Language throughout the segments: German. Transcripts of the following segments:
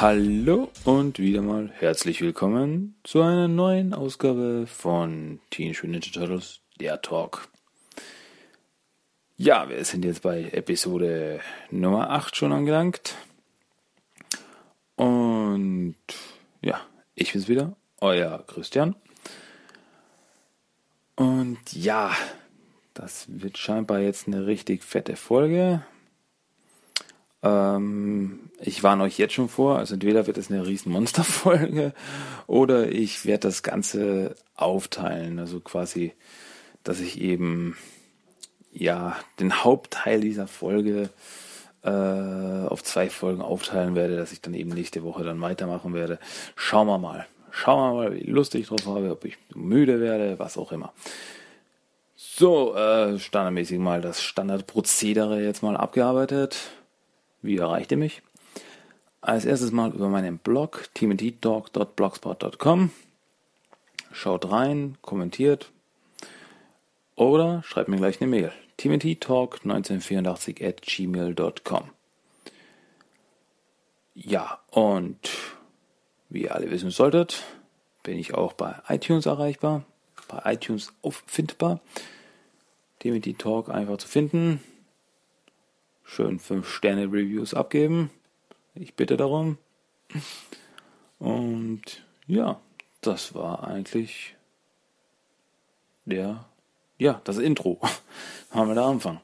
Hallo und wieder mal herzlich willkommen zu einer neuen Ausgabe von Teenage Mutant Ninja Turtles, der Talk. Ja, wir sind jetzt bei Episode Nummer 8 schon angelangt. Und ja, ich bin's wieder, euer Christian. Und ja, das wird scheinbar jetzt eine richtig fette Folge. Ähm, ich warne euch jetzt schon vor, also entweder wird es eine riesen Monsterfolge oder ich werde das Ganze aufteilen. Also quasi, dass ich eben ja den Hauptteil dieser Folge äh, auf zwei Folgen aufteilen werde, dass ich dann eben nächste Woche dann weitermachen werde. Schauen wir mal. Schauen wir mal, wie lustig ich drauf habe, ob ich müde werde, was auch immer. So, äh, standardmäßig mal das Standardprozedere jetzt mal abgearbeitet. Wie erreicht ihr mich? Als erstes mal über meinen Blog teamedtalk.blogspot.com. Schaut rein, kommentiert oder schreibt mir gleich eine Mail. teamedtalk1984 at gmail.com. Ja, und wie ihr alle wissen solltet, bin ich auch bei iTunes erreichbar, bei iTunes auffindbar. Timothy Talk einfach zu finden. Schön 5 Sterne Reviews abgeben. Ich bitte darum. Und ja, das war eigentlich der, ja, das Intro. Haben wir da Anfang.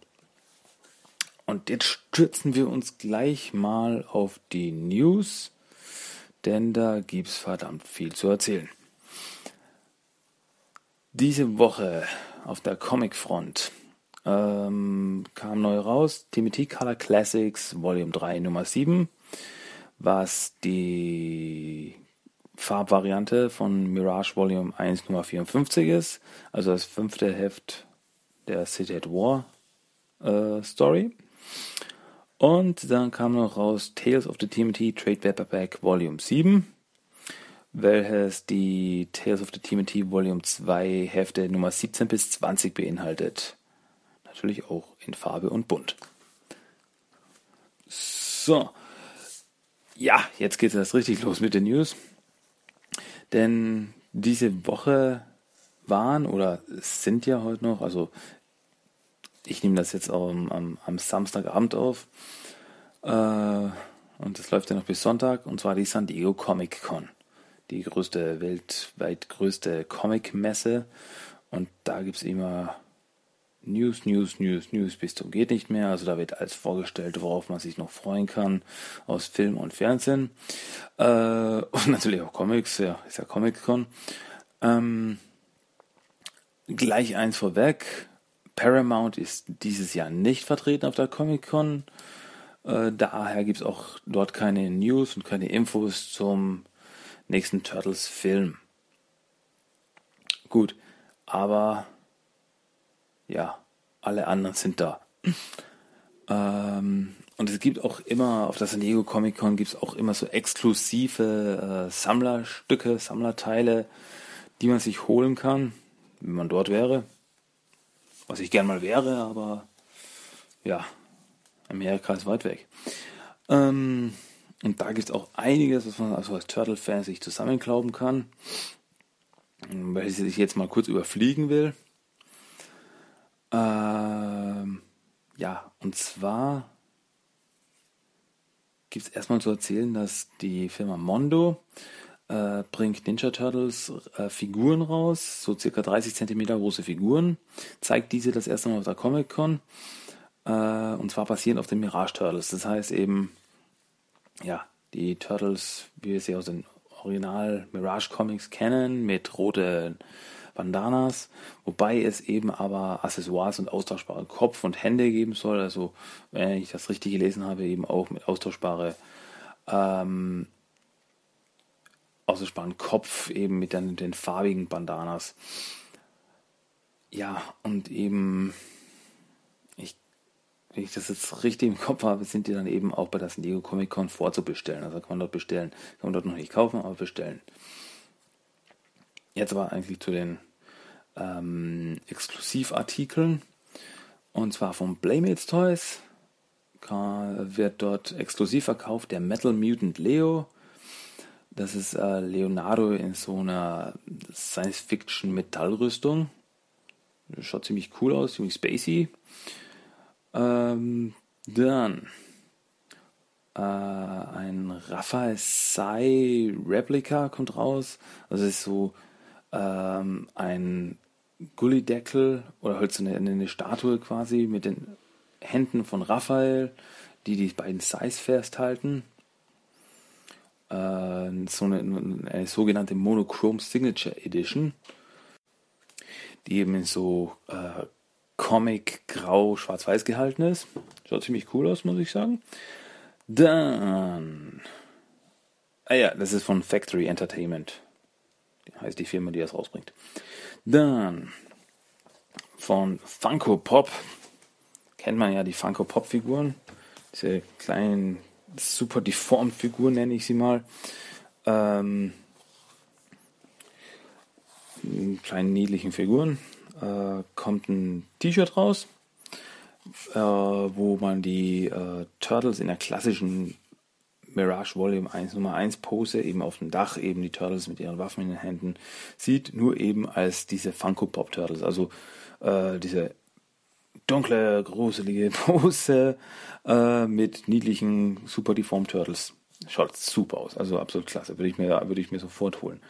Und jetzt stürzen wir uns gleich mal auf die News denn da gibt's verdammt viel zu erzählen. Diese Woche auf der Comicfront ähm, kam neu raus TMT Color Classics Volume 3 Nummer 7, was die Farbvariante von Mirage Volume 1 Nummer 54 ist, also das fünfte Heft der City at War äh, Story. Und dann kam noch raus Tales of the TMT Trade Paperback Volume 7, welches die Tales of the TMT Volume 2 Hefte Nummer 17 bis 20 beinhaltet. Natürlich auch in Farbe und bunt. So. Ja, jetzt geht es erst richtig los mit den News. Denn diese Woche waren oder sind ja heute noch, also ich nehme das jetzt am, am, am Samstagabend auf. Äh, und das läuft ja noch bis Sonntag. Und zwar die San Diego Comic Con. Die größte, weltweit größte Comic-Messe. Und da gibt es immer News, News, News, News bis zum geht nicht mehr. Also da wird alles vorgestellt, worauf man sich noch freuen kann aus Film und Fernsehen. Äh, und natürlich auch Comics, ja, ist ja Comic-Con. Ähm, gleich eins vorweg. Paramount ist dieses Jahr nicht vertreten auf der Comic-Con. Äh, daher gibt es auch dort keine News und keine Infos zum nächsten Turtles-Film. Gut, aber ja, alle anderen sind da. ähm, und es gibt auch immer, auf der San Diego Comic Con gibt es auch immer so exklusive äh, Sammlerstücke, Sammlerteile, die man sich holen kann, wenn man dort wäre was ich gern mal wäre, aber ja, Amerika ist weit weg. Ähm, und da gibt es auch einiges, was man also als Turtle-Fan sich zusammenklauben kann. Weil ich jetzt mal kurz überfliegen will. Ähm, ja, und zwar gibt es erstmal zu erzählen, dass die Firma Mondo äh, bringt Ninja Turtles äh, Figuren raus, so circa 30 cm große Figuren, zeigt diese das erste Mal auf der Comic Con äh, und zwar basierend auf den Mirage Turtles. Das heißt eben, ja, die Turtles, wie wir sie aus den Original Mirage Comics kennen, mit roten Bandanas, wobei es eben aber Accessoires und austauschbare Kopf und Hände geben soll. Also, wenn ich das richtig gelesen habe, eben auch mit austauschbare ähm, austauschbaren Kopf eben mit den, den farbigen Bandanas. Ja, und eben, wenn ich das jetzt richtig im Kopf habe, sind die dann eben auch bei das Lego Comic Con vorzubestellen. Also kann man dort bestellen. Kann man dort noch nicht kaufen, aber bestellen. Jetzt aber eigentlich zu den ähm, Exklusivartikeln. Und zwar von Playmates Toys wird dort exklusiv verkauft der Metal Mutant Leo Das ist äh, Leonardo in so einer Science-Fiction-Metallrüstung. Schaut ziemlich cool aus, ziemlich spacey. Ähm, dann äh, ein Raphael Sai Replika kommt raus. Also ist so ähm, ein Gullideckel oder halt so eine, eine, Statue quasi mit den Händen von Raphael, die die beiden Sais festhalten. Äh, so eine, eine, sogenannte Monochrome Signature Edition, die eben in so äh, Comic grau schwarz-weiß gehalten ist. Schaut ziemlich cool aus, muss ich sagen. Dann. Ah ja, das ist von Factory Entertainment. Heißt die Firma, die das rausbringt. Dann von Funko Pop. Kennt man ja die Funko Pop Figuren. Diese kleinen, super deformed Figuren nenne ich sie mal. Ähm, kleinen niedlichen Figuren. Äh, kommt ein T-Shirt raus äh, wo man die äh, Turtles in der klassischen Mirage Volume 1 Nummer 1 Pose eben auf dem Dach eben die Turtles mit ihren Waffen in den Händen sieht, nur eben als diese Funko Pop Turtles, also äh, diese dunkle, gruselige Pose äh, mit niedlichen Super Deformed Turtles. Schaut super aus, also absolut klasse, würde ich mir, würde ich mir sofort holen.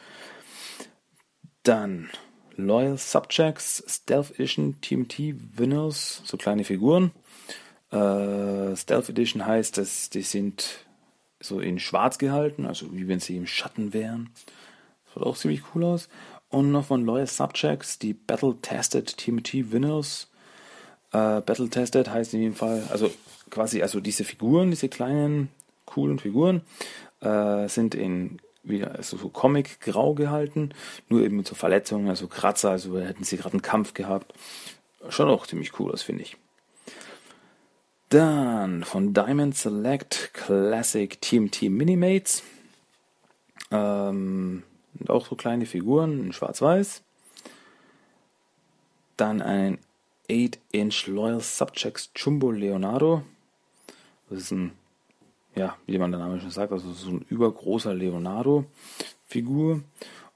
Dann Loyal Subjects, Stealth Edition, TMT Winners, so kleine Figuren. Äh, Stealth Edition heißt, dass die sind so in schwarz gehalten, also wie wenn sie im Schatten wären. Das sieht auch ziemlich cool aus. Und noch von Loyal Subjects, die Battle Tested TMT Winners. Äh, Battle Tested heißt in jedem Fall, also quasi, also diese Figuren, diese kleinen, coolen Figuren, äh, sind in wieder also so Comic-grau gehalten, nur eben mit so Verletzungen, also Kratzer, also hätten sie gerade einen Kampf gehabt. Schon auch ziemlich cool, das finde ich. Dann von Diamond Select Classic TMT Minimates. Ähm, auch so kleine Figuren in schwarz-weiß. Dann ein 8-Inch Loyal Subjects Jumbo Leonardo. Das ist ein ja, wie man der Name schon sagt, also so ein übergroßer Leonardo-Figur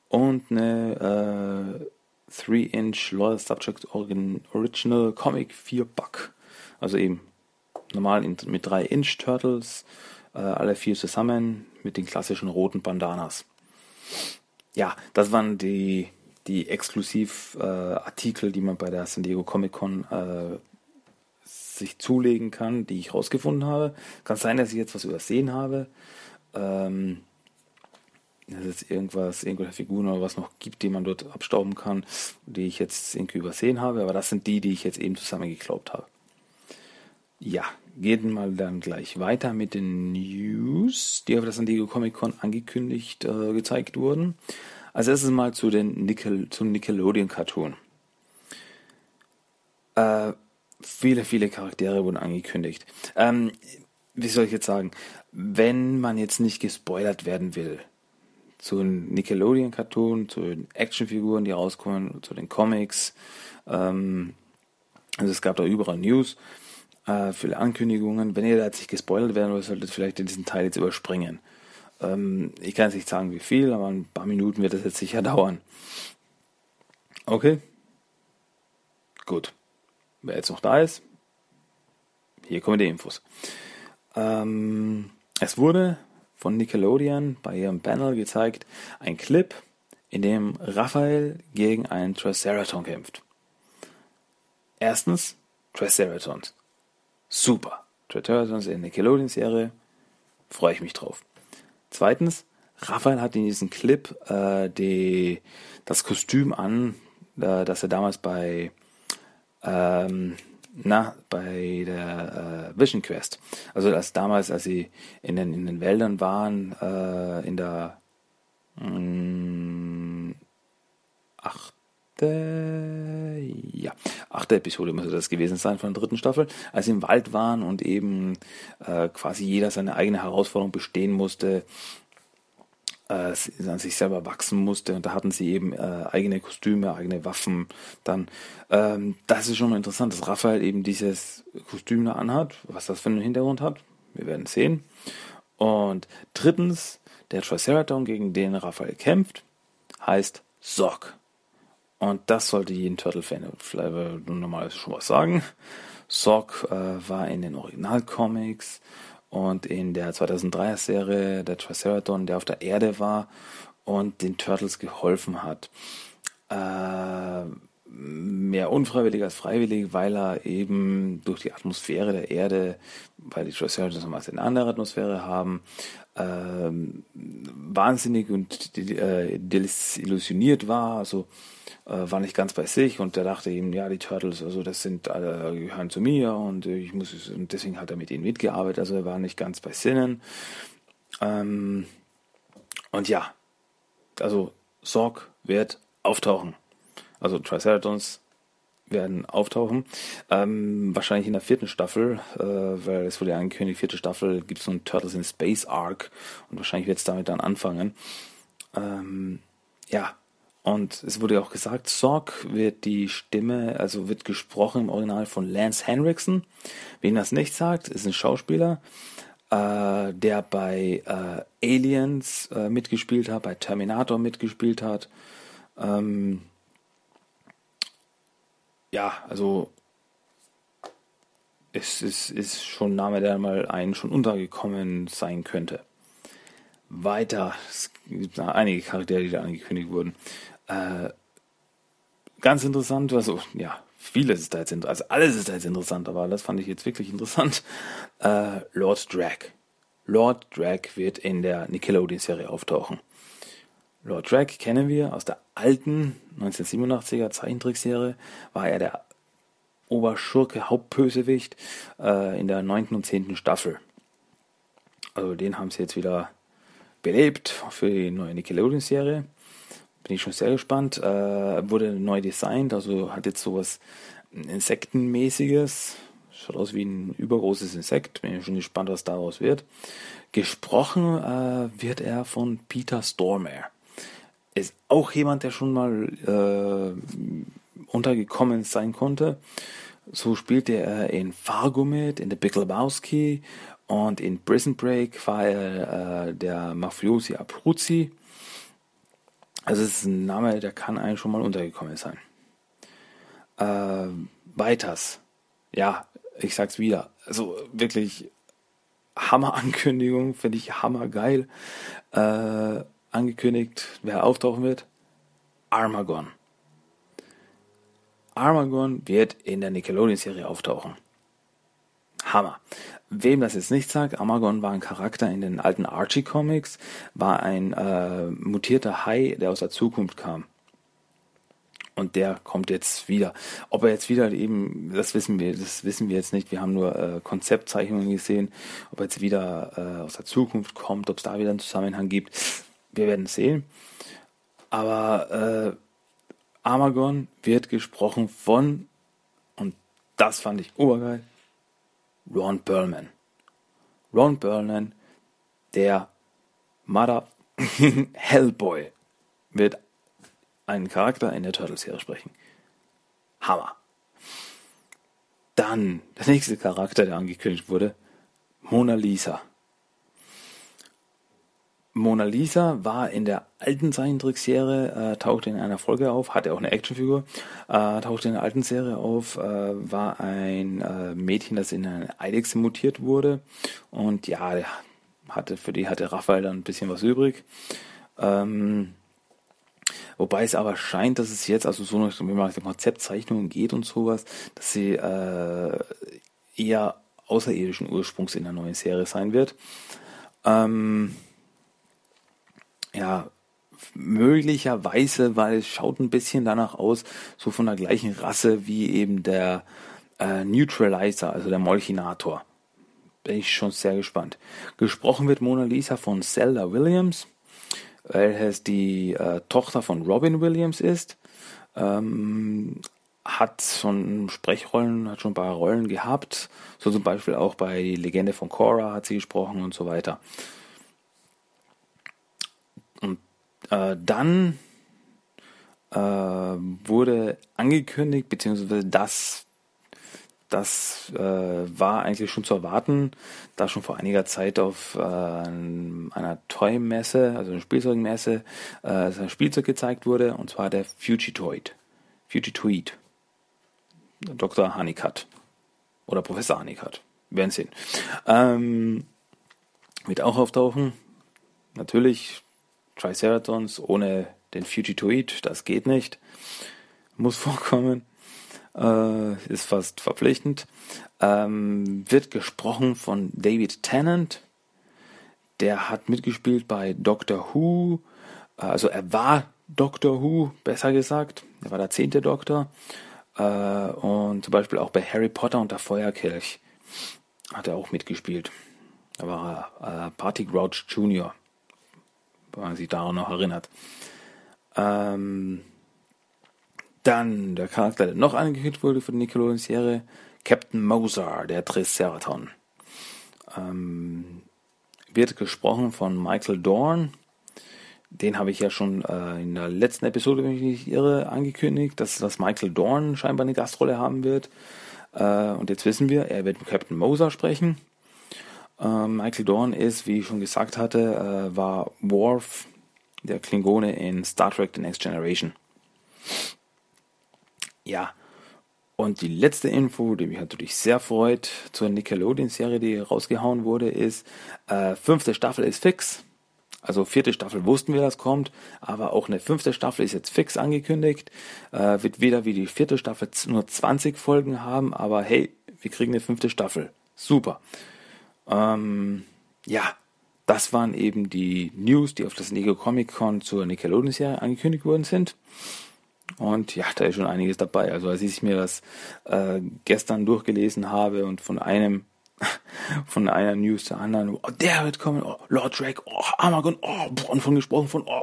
und eine äh, 3-Inch Loyal Subject Original Comic 4 Buck. Also eben normal in, mit 3 Inch Turtles, äh, alle vier zusammen mit den klassischen roten Bandanas. Ja, das waren die, die Exklusiv-Artikel, äh, die man bei der San Diego Comic Con äh, sich zulegen kann, die ich rausgefunden habe. Kann sein, dass ich jetzt was übersehen habe. Ähm, dass es irgendwas, irgendwelche Figuren oder was noch gibt, die man dort abstauben kann, die ich jetzt irgendwie übersehen habe. Aber das sind die, die ich jetzt eben zusammengeklaubt habe. Ja, gehen mal dann gleich weiter mit den News, die auf der San Diego Comic Con angekündigt äh, gezeigt wurden. Als erstes mal zu den Nickel, zum Nickelodeon Cartoon. Äh, viele, viele Charaktere wurden angekündigt. Ähm, wie soll ich jetzt sagen? Wenn man jetzt nicht gespoilert werden will, zu den Nickelodeon-Cartoon, zu den Actionfiguren, die rauskommen, zu den Comics, ähm, also es gab da überall News, äh, viele Ankündigungen. Wenn ihr da jetzt nicht gespoilert werden wollt, solltet ihr vielleicht diesen Teil jetzt überspringen. Ähm, ich kann jetzt nicht sagen, wie viel, aber ein paar Minuten wird das jetzt sicher dauern. Okay? Gut wer jetzt noch da ist, hier kommen die Infos. Ähm, es wurde von Nickelodeon bei ihrem Panel gezeigt, ein Clip, in dem Raphael gegen einen Triceraton kämpft. Erstens, Triceratons. Super. Triceratons in der Nickelodeon-Serie. Freue ich mich drauf. Zweitens, Raphael hat in diesem Clip äh, die, das Kostüm an, äh, das er damals bei ähm, na, bei der äh, Vision Quest. Also als damals, als sie in den, in den Wäldern waren, äh, in der mh, mm, achte, ja, achte Episode müsste das gewesen sein von der dritten Staffel, als sie im Wald waren und eben äh, quasi jeder seine eigene Herausforderung bestehen musste, äh, an sich selber wachsen musste. Und da hatten sie eben äh, eigene Kostüme, eigene Waffen. Dann, ähm, das ist schon mal interessant, dass Raphael eben dieses Kostüm da anhat. Was das für einen Hintergrund hat, wir werden sehen. Und drittens, Der Triceraton, gegen den Raphael kämpft, heißt Sock. Und das sollte jeden Turtle-Fan normal schon was sagen. Sock äh, war in den Originalcomics und in der 2003er Serie der Triceraton, der auf der Erde war und den Turtles geholfen hat. Äh, mehr unfreiwillig als freiwillig, weil er eben durch die Atmosphäre der Erde, weil die Triceratons nochmals eine andere Atmosphäre haben, ähm, wahnsinnig und äh, desillusioniert war, also äh, war nicht ganz bei sich und der dachte eben, ja, die Turtles, also das sind alle gehören zu mir und ich muss und deswegen hat er mit ihnen mitgearbeitet, also er war nicht ganz bei Sinnen. Ähm, und ja, also Sorg wird auftauchen. Also Triceratons werden auftauchen. Ähm, wahrscheinlich in der vierten Staffel, äh, weil es wurde ja angekündigt, vierte Staffel gibt es so einen Turtles in Space Arc und wahrscheinlich wird es damit dann anfangen. Ähm, ja, und es wurde auch gesagt, Sorg wird die Stimme, also wird gesprochen im Original von Lance Henriksen. Wen das nicht sagt, ist ein Schauspieler, äh, der bei äh, Aliens äh, mitgespielt hat, bei Terminator mitgespielt hat. Ähm, ja, also es ist, ist schon ein Name, der mal einen schon untergekommen sein könnte. Weiter, es gibt einige Charaktere, die da angekündigt wurden. Äh, ganz interessant, also ja, vieles ist da jetzt interessant, also alles ist da jetzt interessant, aber das fand ich jetzt wirklich interessant. Äh, Lord Drag. Lord Drag wird in der Nickelodeon-Serie auftauchen. Lord Drag kennen wir aus der alten 1987er Zeichentrickserie, war er der Oberschurke, Hauptbösewicht äh, in der neunten und zehnten Staffel. Also den haben sie jetzt wieder belebt für die neue Nickelodeon-Serie. Bin ich schon sehr gespannt. Äh, wurde neu designt, also hat jetzt sowas Insektenmäßiges. Schaut aus wie ein übergroßes Insekt. Bin ich schon gespannt, was daraus wird. Gesprochen äh, wird er von Peter Stormare ist auch jemand, der schon mal äh, untergekommen sein konnte. So spielte er in Fargo mit, in The Big Lebowski und in Prison Break war er äh, der Mafiosi Abruzzi. Also es ist ein Name, der kann einem schon mal untergekommen sein. Äh, weiters. Ja, ich sag's wieder. Also wirklich Hammer-Ankündigung, finde ich hammergeil. Äh, angekündigt, wer auftauchen wird? Armagon. Armagon wird in der Nickelodeon-Serie auftauchen. Hammer. Wem das jetzt nicht sagt, Armagon war ein Charakter in den alten Archie-Comics, war ein äh, mutierter Hai, der aus der Zukunft kam. Und der kommt jetzt wieder. Ob er jetzt wieder eben, das wissen wir, das wissen wir jetzt nicht. Wir haben nur äh, Konzeptzeichnungen gesehen. Ob er jetzt wieder äh, aus der Zukunft kommt, ob es da wieder einen Zusammenhang gibt, wir werden sehen. Aber äh, Armagon wird gesprochen von, und das fand ich obergeil, Ron Perlman. Ron Perlman, der Mother Hellboy, wird einen Charakter in der Turtles-Serie sprechen. Hammer. Dann der nächste Charakter, der angekündigt wurde, Mona Lisa. Mona Lisa war in der alten Zeichentrickserie, äh, tauchte in einer Folge auf, hatte auch eine Actionfigur, äh, tauchte in der alten Serie auf, äh, war ein äh, Mädchen, das in eine Eidechse mutiert wurde und ja, hatte, für die hatte Raphael dann ein bisschen was übrig. Ähm, wobei es aber scheint, dass es jetzt, also so nach dem Konzeptzeichnungen geht und sowas, dass sie äh, eher außerirdischen Ursprungs in der neuen Serie sein wird. Ähm, ja, möglicherweise, weil es schaut ein bisschen danach aus, so von der gleichen Rasse wie eben der äh, Neutralizer, also der Molchinator. Bin ich schon sehr gespannt. Gesprochen wird Mona Lisa von Zelda Williams, welches die äh, Tochter von Robin Williams ist. Ähm, hat schon Sprechrollen, hat schon ein paar Rollen gehabt. So zum Beispiel auch bei Legende von Korra hat sie gesprochen und so weiter. Und äh, dann äh, wurde angekündigt, beziehungsweise das das äh, war eigentlich schon zu erwarten, da schon vor einiger Zeit auf äh, einer Toy-Messe, also einer Spielzeugmesse, äh, ein Spielzeug gezeigt wurde, und zwar der Fugitoid. Fugitoid. Dr. Honeycutt. Oder Professor Honeycutt. Werden sehen. Ähm, wird auch auftauchen. Natürlich Triceratons ohne den Fugitoid, das geht nicht. Muss vorkommen äh, ist fast verpflichtend. Ähm, wird gesprochen von David Tennant. Der hat mitgespielt bei Doctor Who. Äh, also er war Doctor Who, besser gesagt. Er war der zehnte Doktor. Äh, und zum Beispiel auch bei Harry Potter und der Feuerkelch hat er auch mitgespielt. Da war er äh, Party Grouch Jr., sich daran noch erinnert. Ähm, dann der Charakter, der noch angekündigt wurde für die Nickelodeon-Serie, Captain Moser, der Triceraton. Ähm, wird gesprochen von Michael Dorn. Den habe ich ja schon äh, in der letzten Episode, wenn ich nicht irre, angekündigt, dass, dass Michael Dorn scheinbar eine Gastrolle haben wird. Äh, und jetzt wissen wir, er wird mit Captain Moser sprechen. Äh, Michael Dorn ist, wie ich schon gesagt hatte, äh, war Worf, der Klingone in Star Trek The Next Generation. Ja, und die letzte Info, die mich natürlich sehr freut, zur Nickelodeon-Serie, die rausgehauen wurde, ist, äh, fünfte Staffel ist fix. Also vierte Staffel wussten wir, das kommt, aber auch eine fünfte Staffel ist jetzt fix angekündigt. Äh, wird weder wie die vierte Staffel nur 20 Folgen haben, aber hey, wir kriegen eine fünfte Staffel. Super. Ähm, ja, das waren eben die News, die auf das Nego Comic Con zur Nickelodeon-Serie angekündigt worden sind. Und ja, da ist schon einiges dabei. Also als ich mir das äh, gestern durchgelesen habe und von einem von einer News zur anderen, oh, der wird kommen, oh, Lord Drake, oh, Armagon, oh, und von gesprochen von, oh,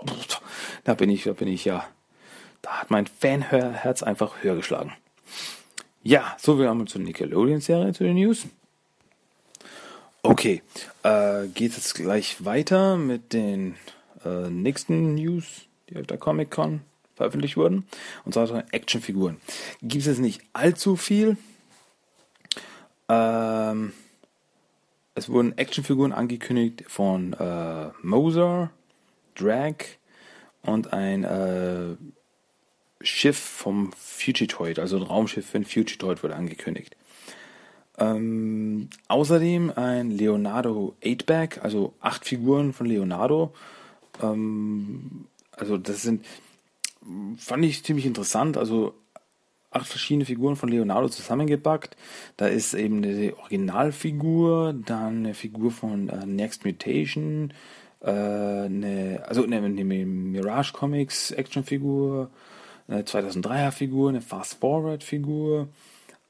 da bin ich, da bin ich ja, da hat mein Fanherz einfach höher geschlagen. Ja, so wir haben zur Nickelodeon-Serie, zu den News. Okay, äh, geht jetzt gleich weiter mit den äh, nächsten News, die auf der Comic-Con veröffentlicht wurden. Und zwar Actionfiguren. Gibt es nicht allzu viel. Ähm, es wurden Actionfiguren angekündigt von äh, Moser, Drag und ein äh, Schiff vom Fugitoid, also ein Raumschiff für ein Fugitoid wurde angekündigt. Ähm, außerdem ein Leonardo 8-Bag, also acht Figuren von Leonardo. Ähm, also das sind fand ich ziemlich interessant. Also acht verschiedene Figuren von Leonardo zusammengepackt. Da ist eben eine Originalfigur, dann eine Figur von äh, Next Mutation, äh, eine, also eine, eine Mirage Comics Actionfigur, eine 2003er Figur, eine Fast Forward Figur,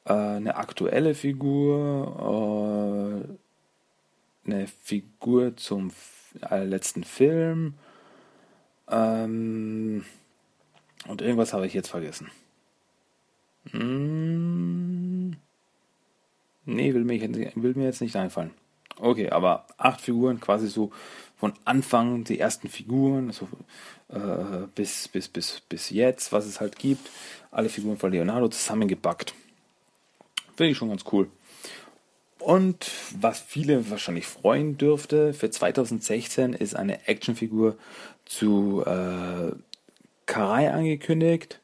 äh, eine aktuelle Figur, äh, eine Figur zum äh, letzten Film. Ähm, und irgendwas habe ich jetzt vergessen. Hm. Nee, will mir, will mir jetzt nicht einfallen. Okay, aber acht Figuren, quasi so von Anfang die ersten Figuren, also, äh, bis, bis, bis, bis jetzt, was es halt gibt. Alle Figuren von Leonardo zusammengepackt. Finde ich schon ganz cool. Und was viele wahrscheinlich freuen dürfte, für 2016 ist eine Actionfigur zu äh, Karai angekündigt.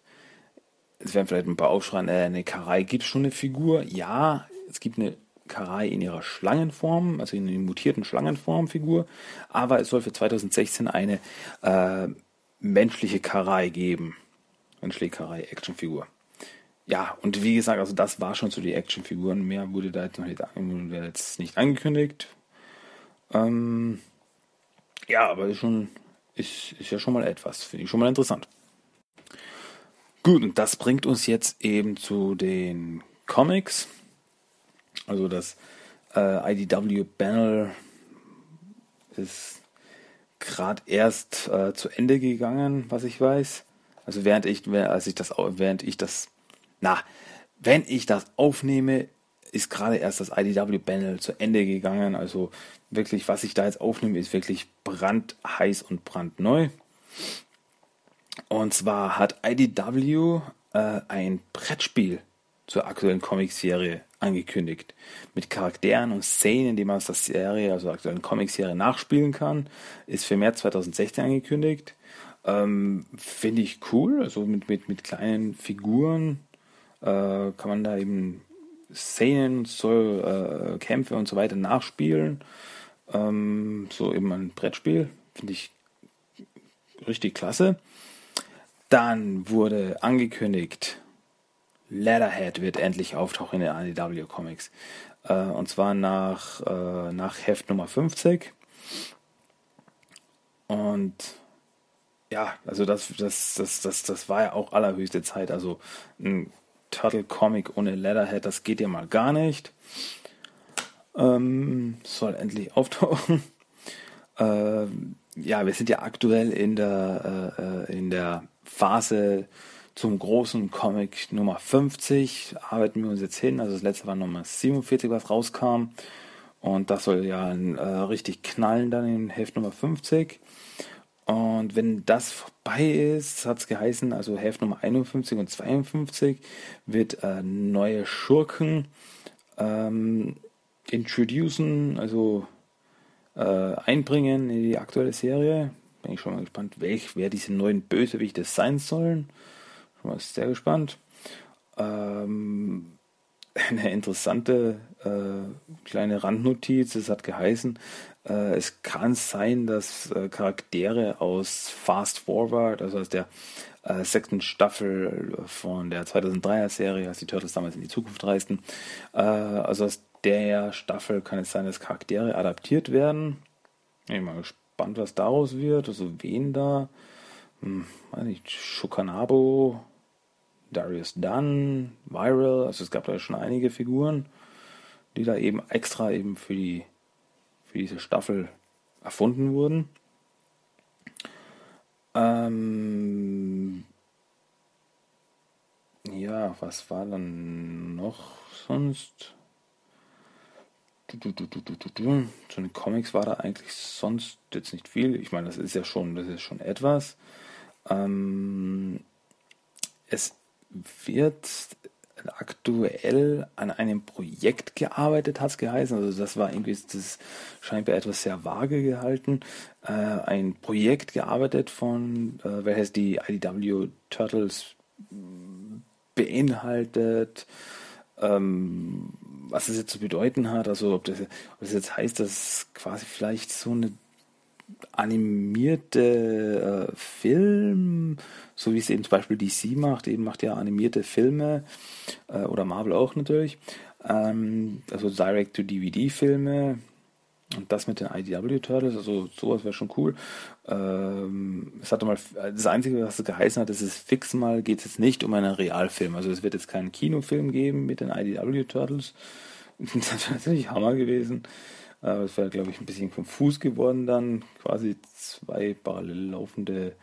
Es werden vielleicht ein paar aufschreien, äh, eine Karai gibt es schon eine Figur. Ja, es gibt eine Karai in ihrer Schlangenform, also in einer mutierten Schlangenformfigur, aber es soll für 2016 eine äh, menschliche Karai geben. Menschliche Karai, Actionfigur. Ja, und wie gesagt, also das war schon so die Actionfiguren. Mehr wurde da jetzt noch nicht, jetzt nicht angekündigt. Ähm, ja, aber ist schon ist, ist ja schon mal etwas, finde ich schon mal interessant. Gut, und das bringt uns jetzt eben zu den Comics. Also das äh, IDW Panel ist gerade erst äh, zu Ende gegangen, was ich weiß. Also während ich, als ich das, während ich das, na, wenn ich das aufnehme, ist gerade erst das IDW Panel zu Ende gegangen. Also wirklich, was ich da jetzt aufnehme, ist wirklich brandheiß und brandneu. Und zwar hat IDW äh, ein Brettspiel zur aktuellen Comicserie angekündigt. Mit Charakteren und Szenen, die man aus der Serie, also aktuellen Comic-Serie nachspielen kann. Ist für März 2016 angekündigt. Ähm, Finde ich cool. Also mit, mit, mit kleinen Figuren kann man da eben Szenen, so, äh, Kämpfe und so weiter nachspielen. Ähm, so eben ein Brettspiel. Finde ich richtig klasse. Dann wurde angekündigt, Leatherhead wird endlich auftauchen in den IDW Comics. Äh, und zwar nach, äh, nach Heft Nummer 50. Und ja, also das, das, das, das, das war ja auch allerhöchste Zeit. Also ein Turtle Comic ohne Leatherhead, das geht ja mal gar nicht. Ähm, soll endlich auftauchen. Äh, ja, wir sind ja aktuell in der, äh, äh in der Phase zum großen Comic Nummer 50. Arbeiten wir uns jetzt hin. Also das letzte war Nummer 47, was rauskam. Und das soll ja äh, richtig knallen dann in Heft Nummer 50. Und wenn das vorbei ist, hat es geheißen, also Heft Nummer 51 und 52 wird äh, neue Schurken ähm, introducen, also äh, einbringen in die aktuelle Serie. Bin ich schon mal gespannt, welch, wer diese neuen Bösewichte sein sollen. Schon mal sehr gespannt. Ähm, eine interessante äh, kleine Randnotiz, es hat geheißen, es kann sein, dass äh, Charaktere aus Fast Forward, also aus der äh, sechsten Staffel von der 2003er Serie, als die Turtles damals in die Zukunft reisten, äh, also aus der Staffel kann es sein, dass Charaktere adaptiert werden. Ich bin mal gespannt, was daraus wird. Also wen da? Hm, weiß nicht, Shukanabo, Darius Dunn, Viral. Also es gab da schon einige Figuren, die da eben extra eben für die für diese Staffel erfunden wurden. Ähm, ja, was war dann noch sonst? Zu den Comics war da eigentlich sonst jetzt nicht viel. Ich meine, das ist ja schon, das ist schon etwas. Ähm, es wird aktuell an einem Projekt gearbeitet, hat es geheißen. Also das war irgendwie, das scheinbar etwas sehr vage gehalten. Äh, ein Projekt gearbeitet von, äh, welches die IDW Turtles beinhaltet. Ähm, was es jetzt zu bedeuten hat, also ob das, ob das jetzt heißt, dass quasi vielleicht so eine animierte äh, Film, so wie es eben zum Beispiel DC macht, eben macht ja animierte Filme äh, oder Marvel auch natürlich, ähm, also Direct-to-DVD-Filme und das mit den IDW Turtles, also sowas wäre schon cool. Ähm, es hatte mal, das Einzige, was es geheißen hat, ist es fix mal, geht es jetzt nicht um einen Realfilm. Also es wird jetzt keinen Kinofilm geben mit den IDW Turtles. Das wäre natürlich Hammer gewesen. Aber es wäre, glaube ich, ein bisschen konfus geworden dann. Quasi zwei parallel laufende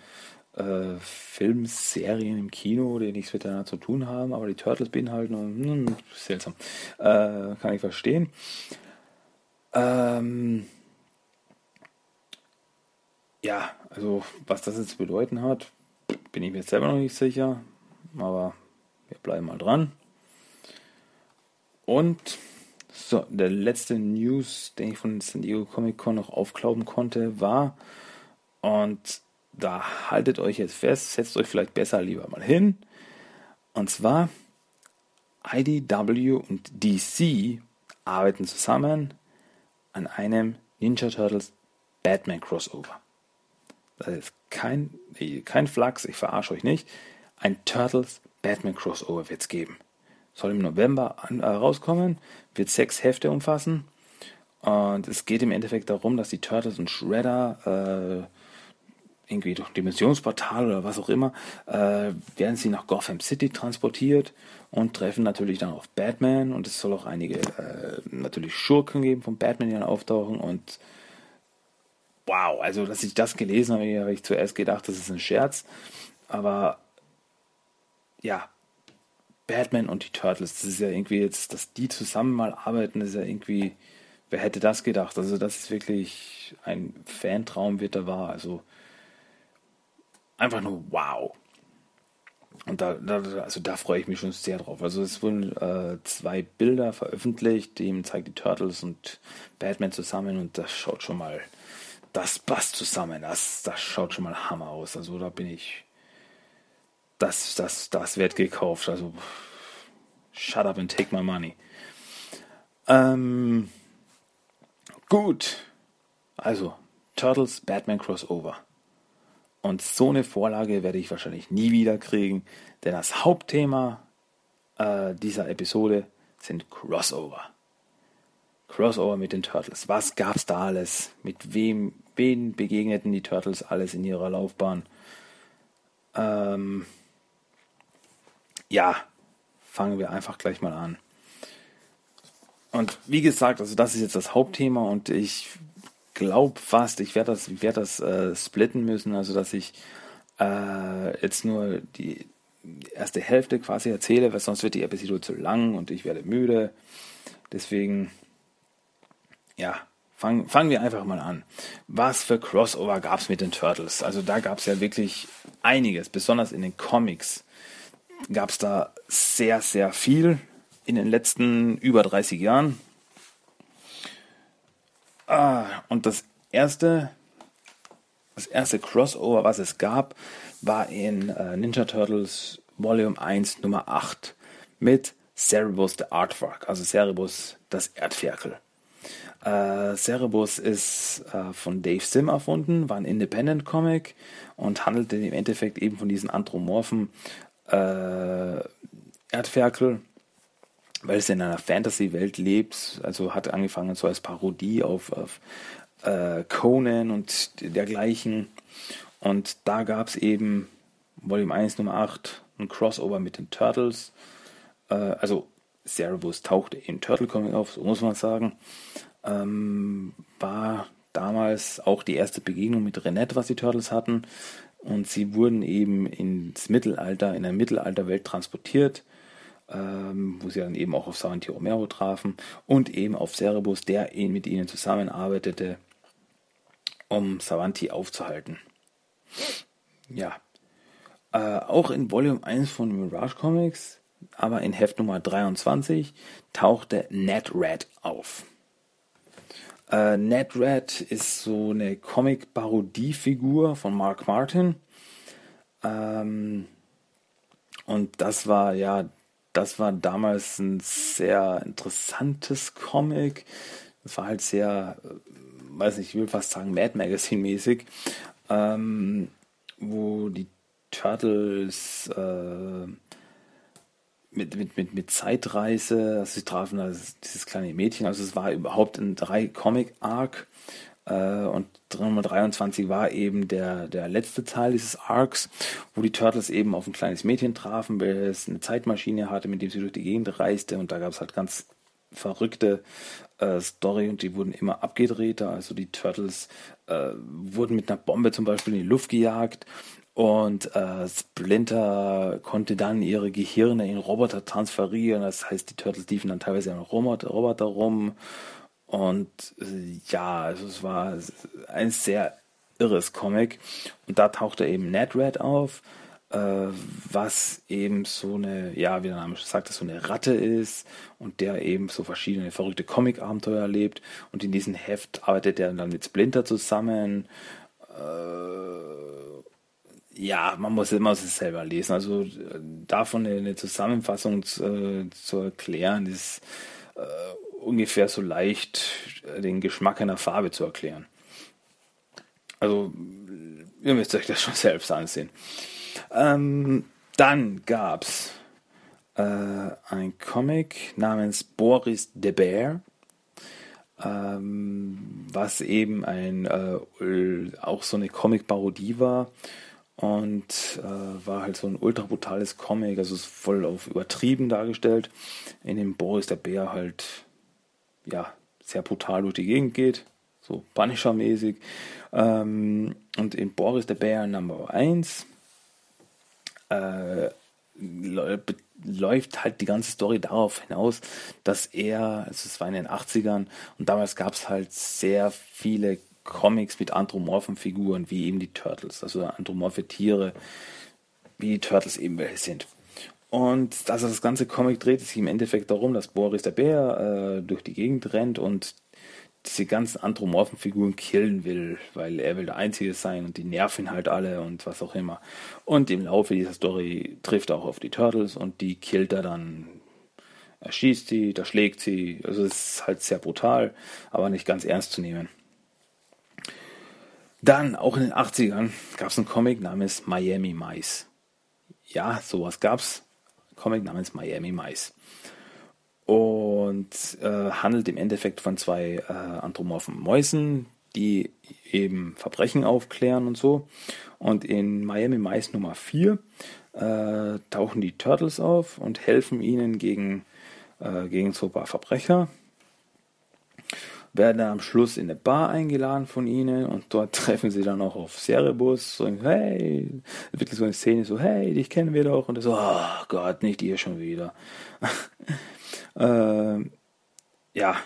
äh, Filmserien im Kino, die nichts miteinander zu tun haben, aber die Turtles beinhalten. Und, hm, seltsam. Äh, kann ich verstehen. Ähm, ja, also was das jetzt bedeuten hat, bin ich mir jetzt selber noch nicht sicher, aber wir bleiben mal dran. Und so, der letzte News, den ich von San Diego Comic Con noch aufklauben konnte, war, und da haltet euch jetzt fest, setzt euch vielleicht besser lieber mal hin, und zwar IDW und DC arbeiten zusammen an einem Ninja Turtles Batman Crossover. Das ist kein, kein Flachs, ich verarsche euch nicht. Ein Turtles Batman Crossover wird es geben. Soll im November an, äh, rauskommen, wird sechs Hefte umfassen. Und es geht im Endeffekt darum, dass die Turtles und Shredder äh, irgendwie durch Dimensionsportal oder was auch immer, äh, werden sie nach Gotham City transportiert und treffen natürlich dann auf Batman. Und es soll auch einige äh, natürlich Schurken geben von Batman, die dann auftauchen. Und wow, also dass ich das gelesen habe, habe ich zuerst gedacht, das ist ein Scherz, aber ja, Batman und die Turtles, das ist ja irgendwie jetzt, dass die zusammen mal arbeiten, ist ja irgendwie, wer hätte das gedacht? Also das ist wirklich ein Fantraum wird da wahr, also einfach nur wow. und da, da, also da freue ich mich schon sehr drauf. Also es wurden äh, zwei Bilder veröffentlicht, dem zeigt die Turtles und Batman zusammen und das schaut schon mal, das passt zusammen. Das, das schaut schon mal Hammer aus. Also da bin ich, das, das, das wird gekauft. Also shut up and take my money. Ähm, gut. Also Turtles Batman Crossover. Und so eine Vorlage werde ich wahrscheinlich nie wieder kriegen, denn das Hauptthema äh, dieser Episode sind Crossover. Crossover mit den Turtles. Was gab's da alles? Mit wem, wen begegneten die Turtles alles in ihrer Laufbahn? Ähm, ja, fangen wir einfach gleich mal an. Und wie gesagt, also das ist jetzt das Hauptthema und ich glaube fast, ich werde das, ich werd das äh, splitten müssen, also dass ich äh, jetzt nur die erste Hälfte quasi erzähle, weil sonst wird die Episode zu lang und ich werde müde. Deswegen, ja, fangen fangen wir einfach mal an. Was für Crossover gab es mit den Turtles? Also da gab es ja wirklich einiges, besonders in den Comics gab es da sehr, sehr viel in den letzten über 30 Jahren. Ah, und das erste, das erste Crossover, was es gab, war in äh, Ninja Turtles Volume 1 Nummer 8 mit Cerebus the Artwork, also Cerebus das Erdferkel. Äh, Cerebus ist äh, von Dave Sim erfunden, war ein Independent Comic und handelte im Endeffekt eben von diesen anthropomorphen äh, Erdferkel weil es in einer Fantasy-Welt lebt, also hat angefangen so als Parodie auf, auf äh, Conan und dergleichen. Und da gab es eben Volume 1 Nummer 8 ein Crossover mit den Turtles. Äh, also Cerebus tauchte in Turtle Comic auf, so muss man sagen. Ähm, war damals auch die erste Begegnung mit Renette, was die Turtles hatten. Und sie wurden eben ins Mittelalter, in eine Mittelalterwelt transportiert ähm, wo sie dann eben auch auf Savanti Romero trafen und eben auf Cerebus, der mit ihnen zusammenarbeitete, um Savanti aufzuhalten. Ja. Äh, auch in Volume 1 von Mirage Comics, aber in Heft Nummer 23, tauchte Ned Red auf. Äh, Ned Red ist so eine Comic-Parodie-Figur von Mark Martin. Ähm, und das war ja das war damals ein sehr interessantes Comic. Das war halt sehr, äh, weiß nicht, ich will fast sagen Mad Magazine mäßig, ähm, wo die Turtles äh, mit, mit, mit, mit Zeitreise, also sie trafen also dieses kleine Mädchen, also es war überhaupt ein drei Comic Arc äh, und Nummer 23 war eben der, der letzte Teil dieses Arcs, wo die Turtles eben auf ein kleines Mädchen trafen, welches eine Zeitmaschine hatte, mit dem sie durch die Gegend reiste. Und da gab es halt ganz verrückte äh, Story und die wurden immer abgedrehter. Also die Turtles äh, wurden mit einer Bombe zum Beispiel in die Luft gejagt und äh, Splinter konnte dann ihre Gehirne in Roboter transferieren. Das heißt, die Turtles liefen dann teilweise an Roboter, Roboter rum und äh, ja, also es war ein sehr irres Comic. Und da tauchte eben Ned Red auf, äh, was eben so eine, ja, wie der Name schon sagt, so eine Ratte ist und der eben so verschiedene verrückte Comic-Abenteuer erlebt. Und in diesem Heft arbeitet er dann mit Splinter zusammen. Ja, man muss, muss es selber lesen. Also davon eine, Zusammenfassung zu, zu erklären, ist äh, ungefähr so leicht äh, den Geschmack einer Farbe zu erklären. Also, ihr müsst euch das schon selbst ansehen. Ähm, dann gab es äh, ein Comic namens Boris the Bear, ähm, was eben ein äh, auch so eine Comic-Parodie war und äh, war halt so ein ultra brutales Comic, also ist voll auf übertrieben dargestellt, in dem Boris der Bär halt ja, sehr brutal durch die Gegend geht, so Punisher-mäßig. Ähm, und in Boris der Bär Number 1 äh, läuft halt die ganze Story darauf hinaus, dass er, also es war in den 80ern und damals gab es halt sehr viele Comics mit anthropomorphen Figuren, wie eben die Turtles, also anthropomorphe Tiere, wie die Turtles eben welche sind. Und also das ganze Comic dreht sich im Endeffekt darum, dass Boris der Bär äh, durch die Gegend rennt und diese ganzen anthropomorphen Figuren killen will, weil er will der Einzige sein und die nerven halt alle und was auch immer. Und im Laufe dieser Story trifft er auch auf die Turtles und die killt er dann. Er schießt sie, da schlägt sie. Also es ist halt sehr brutal, aber nicht ganz ernst zu nehmen. Dann, auch in den 80ern, gab es einen Comic namens Miami Mice. Ja, sowas gab's. Comic namens Miami Mice. Und äh, handelt im Endeffekt von zwei äh, anthropomorphen Mäusen, die eben Verbrechen aufklären und so. Und in Miami Mice Nummer 4 äh, tauchen die Turtles auf und helfen ihnen gegen, äh, gegen so ein paar Verbrecher werden am Schluss in eine Bar eingeladen von ihnen und dort treffen sie dann auch auf Cerebus. So, hey, wirklich so eine Szene, so, hey, dich kennen wir doch. Und so, oh Gott, nicht ihr schon wieder. ähm, ja.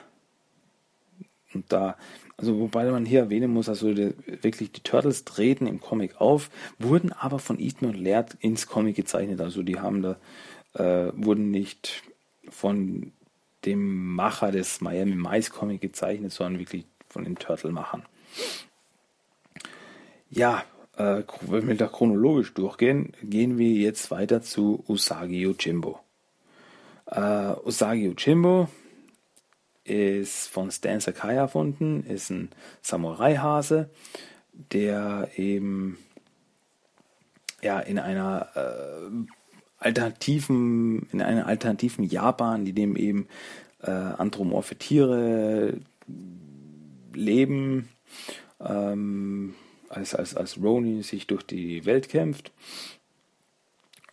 Und da, also wobei man hier erwähnen muss, also die, wirklich die Turtles treten im Comic auf, wurden aber von Eaton und Laird ins Comic gezeichnet. Also die haben da, äh, wurden nicht von dem Macher des Miami Mice Comic gezeichnet, sondern wirklich von den Turtle-Machern. Ja, äh, wenn wir da chronologisch durchgehen, gehen wir jetzt weiter zu Usagi Yojimbo. Äh, Usagi Yojimbo ist von Stan Sakai erfunden, ist ein Samurai-Hase, der eben ja in einer äh, alternativen, in einer alternativen Japan, in dem eben äh, anthropomorphe Tiere leben, ähm, als, als, als Ronin sich durch die Welt kämpft.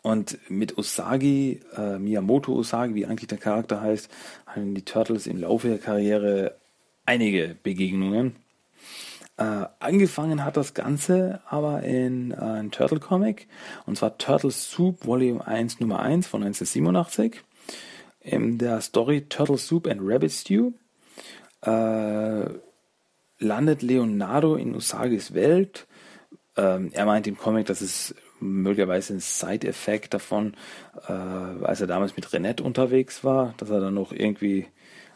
Und mit Usagi, äh, Miyamoto Usagi, wie eigentlich der Charakter heißt, haben die Turtles im Laufe der Karriere einige Begegnungen. Äh, angefangen hat das Ganze aber in äh, einem Turtle Comic, und zwar Turtle Soup Volume 1 Nummer 1 von 1987. In der Story Turtle Soup and Rabbit Stew äh, landet Leonardo in Usagis Welt. Ähm, er meint im Comic, dass es möglicherweise ein Side-Effekt davon, äh, als er damals mit Renette unterwegs war, dass er dann noch irgendwie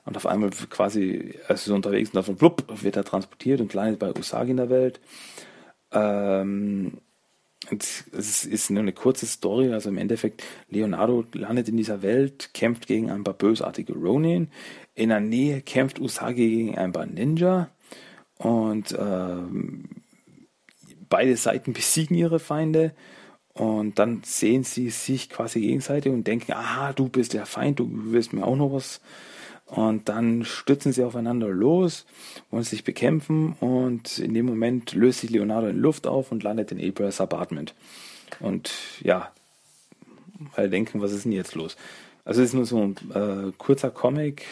und auf einmal quasi, als sie unterwegs sind, davon blub, wird er transportiert und landet bei Usagi in der Welt. Ähm, es ist nur eine kurze Story, also im Endeffekt, Leonardo landet in dieser Welt, kämpft gegen ein paar bösartige Ronin. In der Nähe kämpft Usagi gegen ein paar Ninja. Und ähm, beide Seiten besiegen ihre Feinde. Und dann sehen sie sich quasi gegenseitig und denken, aha, du bist der Feind, du willst mir auch noch was und dann stützen sie aufeinander los, wollen sich bekämpfen und in dem Moment löst sich Leonardo in Luft auf und landet in Abrahams Apartment. Und ja, alle denken, was ist denn jetzt los? Also es ist nur so ein äh, kurzer Comic,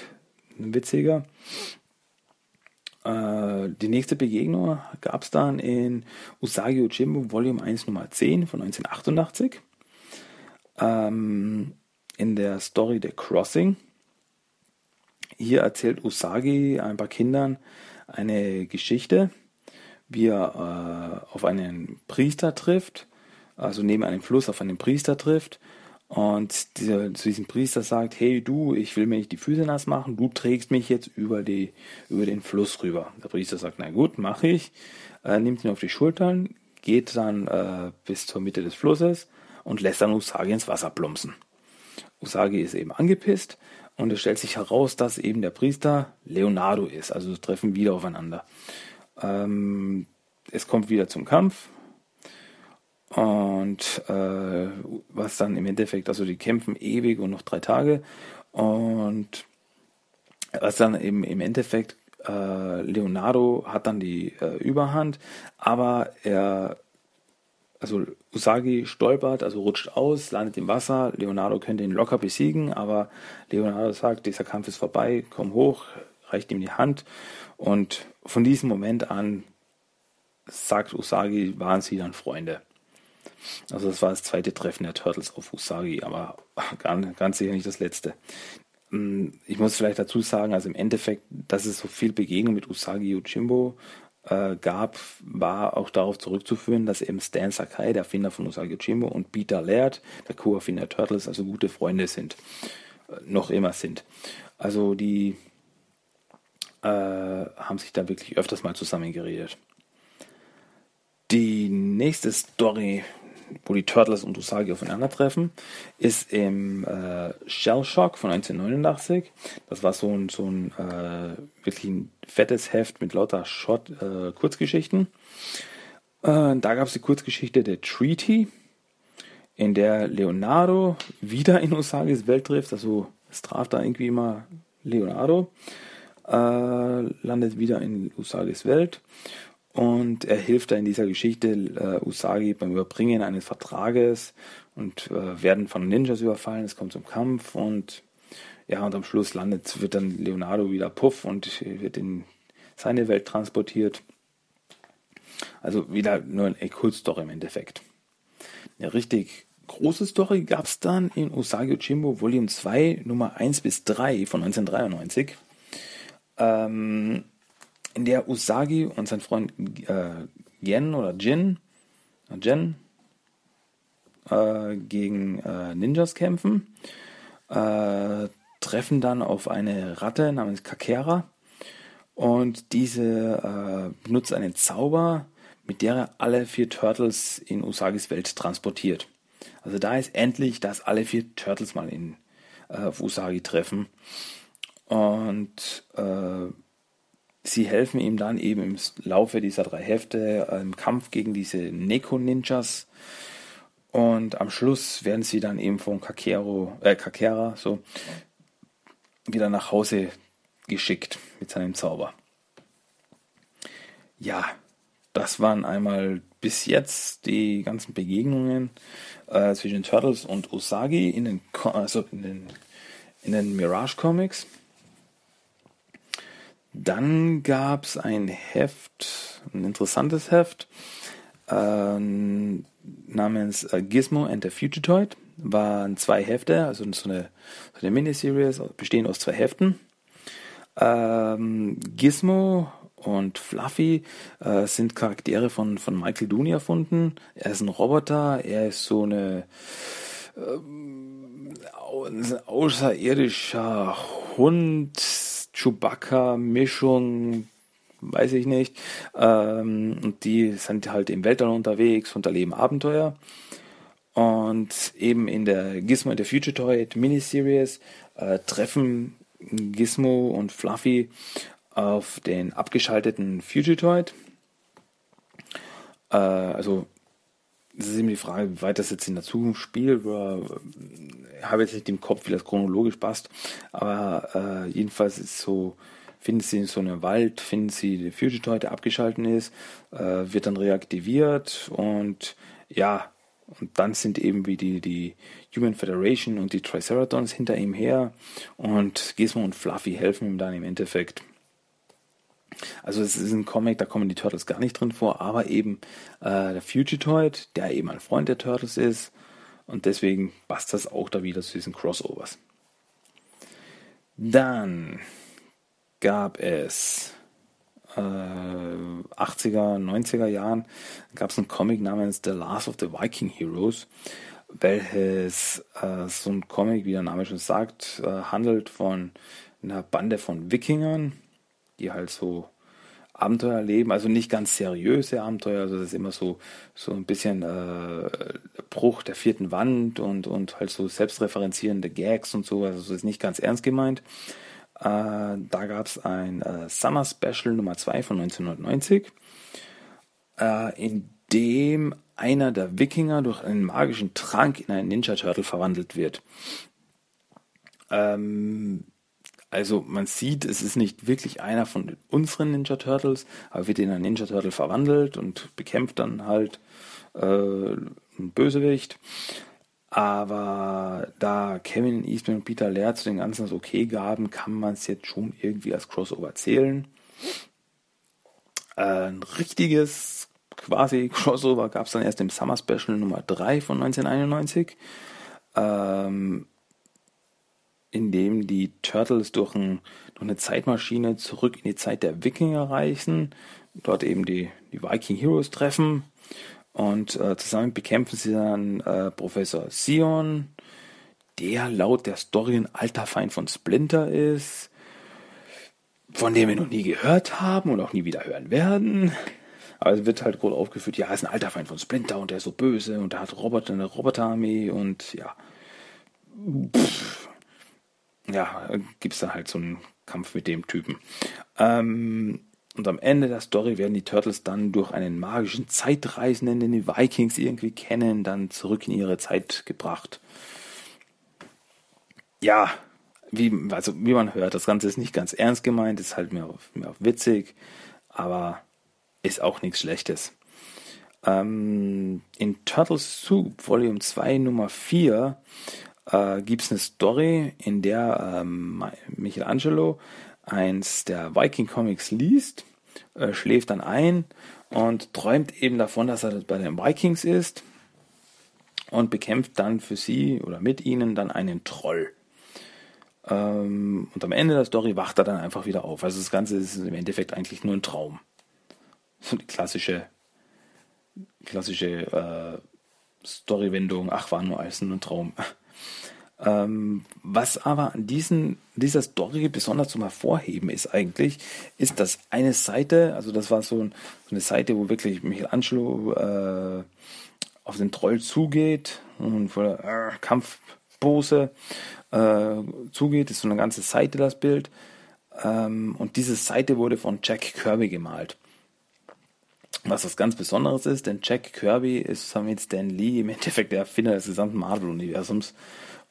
ein witziger. Äh, die nächste Begegnung gab es dann in Usagi Ojimbo Volume 1 Nummer 10 von 1988. Ähm, in der Story The Crossing hier erzählt Usagi ein paar Kindern eine Geschichte, wie er äh, auf einen Priester trifft, also neben einem Fluss auf einen Priester trifft und dieser, zu diesem Priester sagt, hey du, ich will mir nicht die Füße nass machen, du trägst mich jetzt über, die, über den Fluss rüber. Der Priester sagt, na gut, mache ich, äh, nimmt ihn auf die Schultern, geht dann äh, bis zur Mitte des Flusses und lässt dann Usagi ins Wasser plumpsen. Usagi ist eben angepisst und es stellt sich heraus, dass eben der Priester Leonardo ist. Also treffen wieder aufeinander. Ähm, es kommt wieder zum Kampf. Und äh, was dann im Endeffekt, also die kämpfen ewig und noch drei Tage. Und was dann eben im Endeffekt, äh, Leonardo hat dann die äh, Überhand, aber er also Usagi stolpert, also rutscht aus, landet im Wasser. Leonardo könnte ihn locker besiegen, aber Leonardo sagt, dieser Kampf ist vorbei, komm hoch, reicht ihm die Hand. Und von diesem Moment an sagt Usagi, waren sie dann Freunde. Also das war das zweite Treffen der Turtles auf Usagi, aber ganz, sicher nicht das letzte. Hm, ich muss vielleicht dazu sagen, also im Endeffekt, dass es so viel Begegnung mit Usagi Yojimbo äh, gab, war auch darauf zurückzuführen, dass eben Stan Sakai, der Erfinder von Usagi Yojimbo, und Peter Laird, der Co-Erfinder Turtles, also gute Freunde sind. Äh, noch immer sind. Also die äh, haben sich da wirklich öfters mal zusammengeredet. Die nächste Story, wo die Turtles und Usagi aufeinandertreffen, ist im äh, Shell Shock von 1989. Das war so ein, so ein äh, wirklich ein fettes Heft mit lauter Short, äh, Kurzgeschichten. Äh, da gab es die Kurzgeschichte der Treaty, in der Leonardo wieder in Usagis Welt trifft. Also es traf da irgendwie immer Leonardo. Äh, landet wieder in Usagis Welt und er hilft da in dieser Geschichte äh, Usagi beim Überbringen eines Vertrages und äh, werden von Ninjas überfallen. Es kommt zum Kampf und ja, und am Schluss landet, wird dann Leonardo wieder Puff und wird in seine Welt transportiert. Also wieder nur eine Kultstory im Endeffekt. Eine richtig große Story gab es dann in Usagi Uchimbo Volume 2, Nummer 1 bis 3 von 1993. Ähm, in der Usagi und sein Freund äh, Gen oder Jin, äh, Jen, äh, gegen äh, Ninjas kämpfen, äh, treffen dann auf eine Ratte namens Kakera und diese äh, benutzt einen Zauber, mit der er alle vier Turtles in Usagis Welt transportiert. Also da ist endlich, dass alle vier Turtles mal in, auf Usagi treffen. Und sie helfen ihm dann eben im Laufe dieser drei Hefte im Kampf gegen diese Neko-Ninjas. Und am Schluss werden sie dann eben von Kakero, äh, Kakera so wieder nach Hause geschickt mit seinem Zauber. Ja, das waren einmal bis jetzt die ganzen Begegnungen äh, zwischen Turtles und Usagi in den, also in den, in den Mirage Comics. Dann gab es ein Heft, ein interessantes Heft, äh, namens äh, Gizmo and the Fugitoid. Waren zwei Hefte, also so eine, so eine Miniseries, bestehend aus zwei Heften. Ähm, Gizmo und Fluffy äh, sind Charaktere von, von Michael Dooney erfunden. Er ist ein Roboter, er ist so eine ähm, außerirdischer Hund, Chewbacca-Mischung, weiß ich nicht. Ähm, und die sind halt im Weltall unterwegs und erleben Abenteuer. Und eben in der Gizmo in der Future Toy Miniseries äh, treffen Gizmo und Fluffy auf den abgeschalteten Fugitoid. Äh, also, das ist eben die Frage, wie weit das jetzt in der Zukunft spielt. Oder, ich habe jetzt nicht im Kopf, wie das chronologisch passt. Aber äh, jedenfalls ist so, finden sie in so einem Wald, finden sie den Fugitoid, der abgeschaltet ist, äh, wird dann reaktiviert und ja, und dann sind eben wie die, die Human Federation und die Triceratons hinter ihm her und Gizmo und Fluffy helfen ihm dann im Endeffekt also es ist ein Comic, da kommen die Turtles gar nicht drin vor, aber eben äh, der Fugitoid, der eben ein Freund der Turtles ist und deswegen passt das auch da wieder zu diesen Crossovers. Dann gab es äh, 80er, 90er Jahren gab es einen Comic namens The Last of the Viking Heroes, welches äh, so ein Comic, wie der Name schon sagt, äh, handelt von einer Bande von Wikingern, die halt so Abenteuer erleben, also nicht ganz seriöse Abenteuer, also das ist immer so, so ein bisschen äh, Bruch der vierten Wand und, und halt so selbstreferenzierende Gags und so, also das ist nicht ganz ernst gemeint. Äh, da gab es ein äh, Summer Special Nummer 2 von 1990, äh, in dem einer der Wikinger durch einen magischen Trank in einen Ninja Turtle verwandelt wird. Ähm, also man sieht, es ist nicht wirklich einer von unseren Ninja Turtles, aber wird in einen Ninja Turtle verwandelt und bekämpft dann halt äh, einen Bösewicht. Aber da Kevin Eastman und Peter Laird zu den ganzen das okay gaben, kann man es jetzt schon irgendwie als Crossover zählen. Äh, ein richtiges quasi Crossover gab es dann erst im Summer Special Nummer 3 von 1991. Ähm, in dem die Turtles durch, ein, durch eine Zeitmaschine zurück in die Zeit der Wikinger reisen, dort eben die, die Viking Heroes treffen und äh, zusammen bekämpfen sie dann äh, Professor Sion, der laut der Story ein alter Feind von Splinter ist, von dem wir noch nie gehört haben und auch nie wieder hören werden. Aber es wird halt groß aufgeführt, ja, er ist ein alter Feind von Splinter und der ist so böse und der hat Roboter, eine Roboterarmee und ja. Pff, ja, gibt es da halt so einen Kampf mit dem Typen. Ähm, und am Ende der Story werden die Turtles dann durch einen magischen Zeitreisenden, den die Vikings irgendwie kennen, dann zurück in ihre Zeit gebracht. Ja, wie, also wie man hört, das Ganze ist nicht ganz ernst gemeint, ist halt mehr, mehr witzig, aber ist auch nichts Schlechtes. Ähm, in Turtles Soup Volume 2 Nummer 4 äh, gibt es eine Story, in der ähm, Michelangelo eins der Viking Comics liest, äh, schläft dann ein und träumt eben davon, dass er bei den Vikings ist und bekämpft dann für sie oder mit ihnen dann einen Troll. Ähm, und am Ende der Story wacht er dann einfach wieder auf. Also das Ganze ist im Endeffekt eigentlich nur ein Traum. So die klassische, klassische äh, Storywendung, ach, war nur alles nur ein Traum. Ähm, was aber an diesen, dieser Story besonders zum Hervorheben ist eigentlich, ist, dass eine Seite, also das war so, ein, so eine Seite, wo wirklich Michelangelo äh, auf den Troll zugeht und voller äh, Kampfpose äh, zugeht, ist so eine ganze Seite das Bild. Ähm, und diese Seite wurde von Jack Kirby gemalt. Was was ganz Besonderes ist, denn Jack Kirby ist mit Stan Lee im Endeffekt der Erfinder des gesamten Marvel-Universums.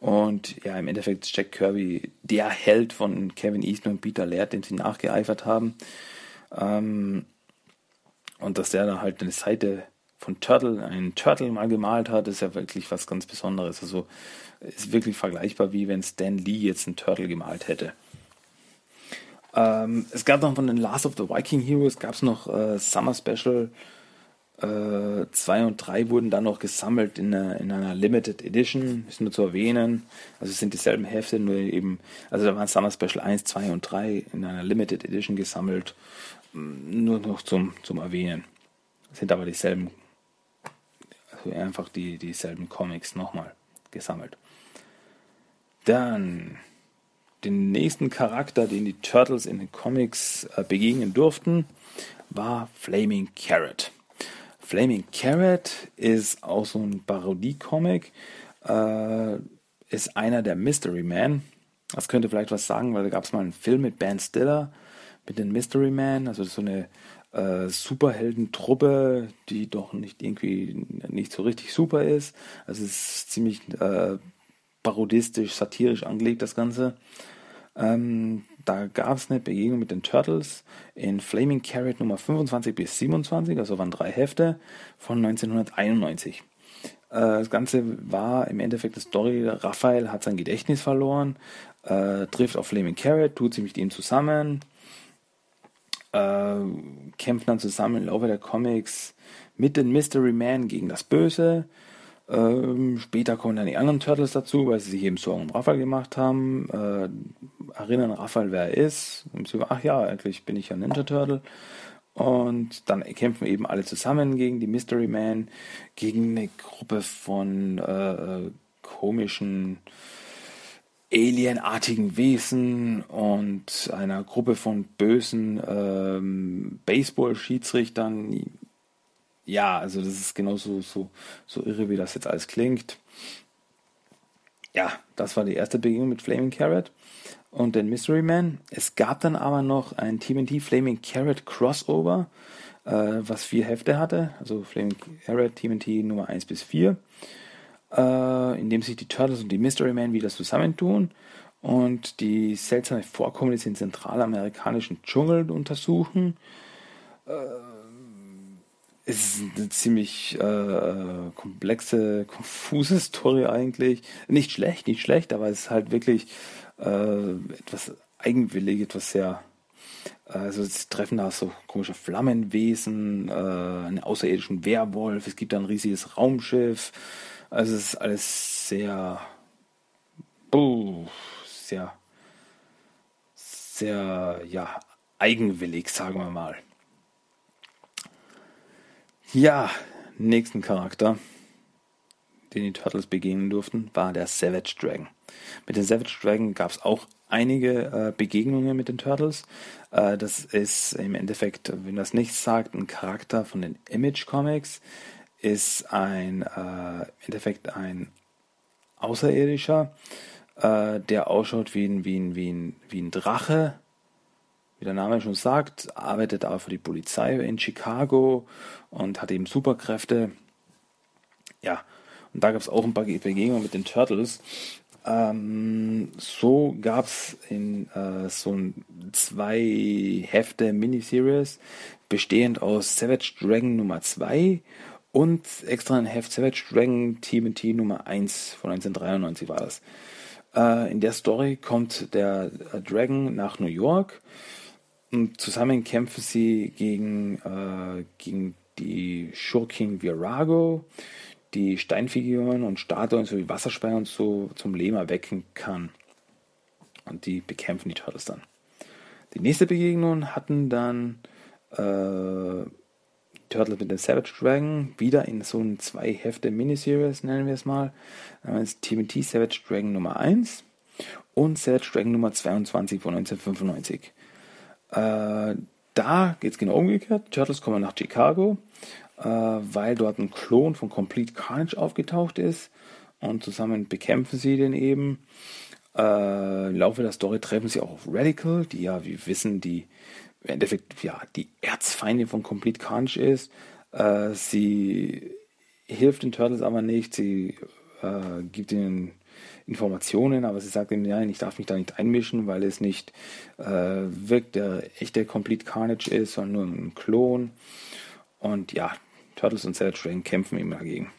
Und ja, im Endeffekt ist Jack Kirby der Held von Kevin Eastman und Peter Laird, dem sie nachgeeifert haben. Ähm, und dass der da halt eine Seite von Turtle, einen Turtle mal gemalt hat, ist ja wirklich was ganz Besonderes. Also ist wirklich vergleichbar, wie wenn Stan Lee jetzt einen Turtle gemalt hätte. Ähm, es gab noch von den Last of the Viking Heroes, gab es noch äh, Summer Special 2 äh, und 3 wurden dann noch gesammelt in einer, in einer Limited Edition, ist nur zu erwähnen. Also es sind dieselben Hefte, nur eben, also da waren Summer Special 1, 2 und 3 in einer Limited Edition gesammelt, mm, nur noch zum, zum Erwähnen. sind aber dieselben, also einfach die, dieselben Comics nochmal gesammelt. Dann den nächsten Charakter, den die Turtles in den Comics äh, begegnen durften, war Flaming Carrot. Flaming Carrot ist auch so ein Parodie-Comic. Äh, ist einer der Mystery Man. Das könnte vielleicht was sagen, weil da gab es mal einen Film mit Ben Stiller, mit den Mystery Man, also so eine äh, Superheldentruppe, die doch nicht irgendwie nicht so richtig super ist. Also es ist ziemlich äh, parodistisch, satirisch angelegt, das Ganze. Ähm, da gab es eine Begegnung mit den Turtles in Flaming Carrot Nummer 25 bis 27, also waren drei Hefte von 1991. Äh, das Ganze war im Endeffekt eine Story, Raphael hat sein Gedächtnis verloren, äh, trifft auf Flaming Carrot, tut sich mit ihm zusammen, äh, kämpft dann zusammen im Laufe der Comics mit den Mystery Man gegen das Böse, ähm, später kommen dann die anderen Turtles dazu, weil sie sich eben Sorgen um Raphael gemacht haben. Äh, erinnern Raphael, wer er ist. Ach ja, eigentlich bin ich ja Ninja Turtle. Und dann kämpfen eben alle zusammen gegen die Mystery Man, gegen eine Gruppe von äh, komischen alienartigen Wesen und einer Gruppe von bösen ähm, Baseball-Schiedsrichtern ja, also das ist genauso so, so irre, wie das jetzt alles klingt. Ja, das war die erste Begegnung mit Flaming Carrot und den Mystery Man. Es gab dann aber noch ein TMT Flaming Carrot Crossover, äh, was vier Hefte hatte, also Flaming Carrot TMT Nummer 1 bis 4, äh, in dem sich die Turtles und die Mystery Man wieder zusammentun und die seltsame Vorkommnisse in zentralamerikanischen Dschungel untersuchen. Äh, es ist eine ziemlich äh, komplexe, konfuse Story eigentlich. Nicht schlecht, nicht schlecht, aber es ist halt wirklich äh, etwas eigenwillig, etwas sehr. Also sie treffen da so komische Flammenwesen, äh, einen außerirdischen Werwolf, es gibt da ein riesiges Raumschiff. Also es ist alles sehr, oh, sehr, sehr, ja, eigenwillig, sagen wir mal. Ja, nächsten Charakter, den die Turtles begegnen durften, war der Savage Dragon. Mit dem Savage Dragon gab es auch einige äh, Begegnungen mit den Turtles. Äh, das ist im Endeffekt, wenn das nichts sagt, ein Charakter von den Image Comics. Ist ein äh, im Endeffekt ein Außerirdischer, äh, der ausschaut wie ein, wie, ein, wie, ein, wie ein Drache. Wie der Name schon sagt, arbeitet aber für die Polizei in Chicago und hat eben Superkräfte. Ja, und da gab es auch ein paar Begegnungen mit den Turtles. Ähm, so gab es in äh, so ein zwei Hefte Miniseries, bestehend aus Savage Dragon Nummer 2 und extra ein Heft Savage Dragon TMT Nummer 1 von 1993 war das. Äh, in der Story kommt der äh, Dragon nach New York und zusammen kämpfen sie gegen, äh, gegen die Schurkin Virago, die Steinfiguren und Statuen sowie Wasserspeier und so zum Leben erwecken kann. Und die bekämpfen die Turtles dann. Die nächste Begegnung hatten dann äh, Turtles mit dem Savage Dragon, wieder in so einem zwei Hefte Miniseries, nennen wir es mal. Das TMT Savage Dragon Nummer 1 und Savage Dragon Nummer 22 von 1995. Äh, da geht es genau umgekehrt. Turtles kommen nach Chicago weil dort ein Klon von Complete Carnage aufgetaucht ist und zusammen bekämpfen sie den eben. Äh, Im Laufe der Story treffen sie auch auf Radical, die ja, wie wir wissen, die im Endeffekt ja die Erzfeindin von Complete Carnage ist. Äh, sie hilft den Turtles aber nicht, sie äh, gibt ihnen Informationen, aber sie sagt ihnen, nein, ich darf mich da nicht einmischen, weil es nicht äh, wirkt der echte Complete Carnage ist, sondern nur ein Klon. Und ja, Turtles und Savage Dragon kämpfen immer dagegen.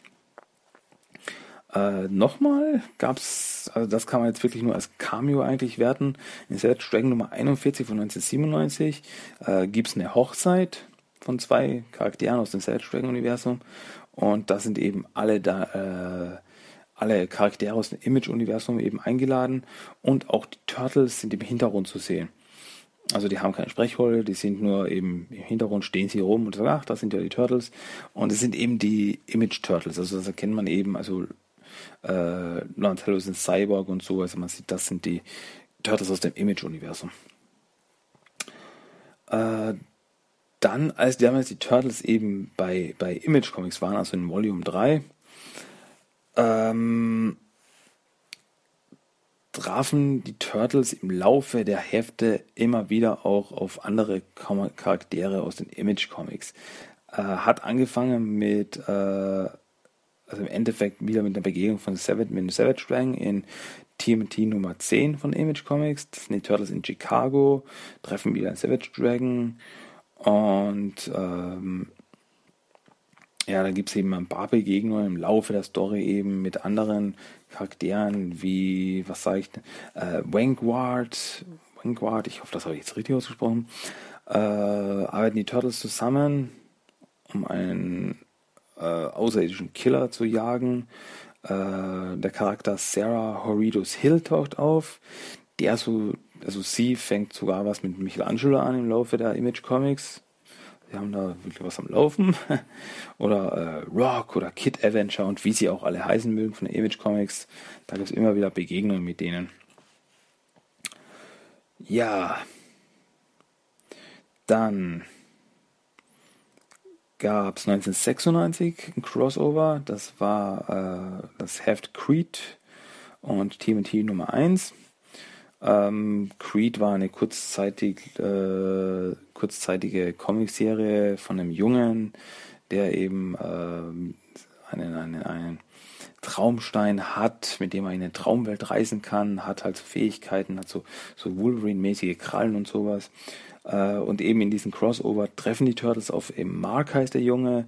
Äh, nochmal gab es, also das kann man jetzt wirklich nur als Cameo eigentlich werten. In Savage Dragon Nummer 41 von 1997 äh, gibt es eine Hochzeit von zwei Charakteren aus dem Savage Dragon Universum und da sind eben alle da, äh, alle Charaktere aus dem Image Universum eben eingeladen und auch die Turtles sind im Hintergrund zu sehen. Also die haben keine Sprechrolle, die sind nur eben im Hintergrund stehen sie rum und sagen, ach, das sind ja die Turtles. Und es sind eben die Image Turtles. Also das erkennt man eben, also äh, ist ein Cyborg und so. Also man sieht, das sind die Turtles aus dem Image-Universum. Äh, dann, als damals die Turtles eben bei, bei Image Comics waren, also in Volume 3, ähm, trafen die Turtles im Laufe der Hefte immer wieder auch auf andere Charaktere aus den Image Comics. Äh, hat angefangen mit, äh, also im Endeffekt wieder mit der Begegnung von Savage, mit Savage Dragon in TMT Nummer 10 von Image Comics. Das sind die Turtles in Chicago, treffen wieder Savage Dragon und ähm, ja, da gibt es eben ein paar Begegnungen im Laufe der Story eben mit anderen Charakteren wie, was sage ich, äh, Vanguard, Vanguard, ich hoffe, das habe ich jetzt richtig ausgesprochen, äh, arbeiten die Turtles zusammen, um einen äh, außerirdischen Killer zu jagen. Äh, der Charakter Sarah Horridus Hill taucht auf, der so, also sie fängt sogar was mit Michelangelo an im Laufe der Image Comics wir haben da wirklich was am Laufen. oder äh, Rock oder Kid Avenger und wie sie auch alle heißen mögen von Image Comics. Da gibt es immer wieder Begegnungen mit denen. Ja. Dann gab es 1996 ein Crossover. Das war äh, das Heft Creed und TMT Nummer 1. Ähm, Creed war eine kurzzeitig, äh, kurzzeitige Comicserie von einem Jungen, der eben äh, einen, einen, einen Traumstein hat, mit dem er in eine Traumwelt reisen kann, hat halt so Fähigkeiten, hat so, so Wolverine-mäßige Krallen und sowas. Äh, und eben in diesem Crossover treffen die Turtles auf eben Mark heißt der Junge,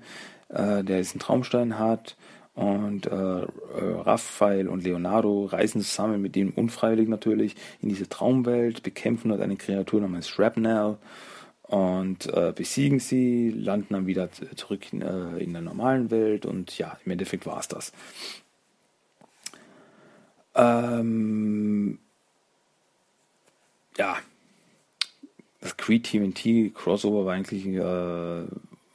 äh, der diesen Traumstein hat und äh, äh, Raphael und Leonardo reisen zusammen mit ihm unfreiwillig natürlich in diese Traumwelt, bekämpfen dort eine Kreatur namens Shrapnel und äh, besiegen sie, landen dann wieder zurück in, äh, in der normalen Welt und ja, im Endeffekt war es das. Ähm, ja, das Creed TNT Crossover war eigentlich äh,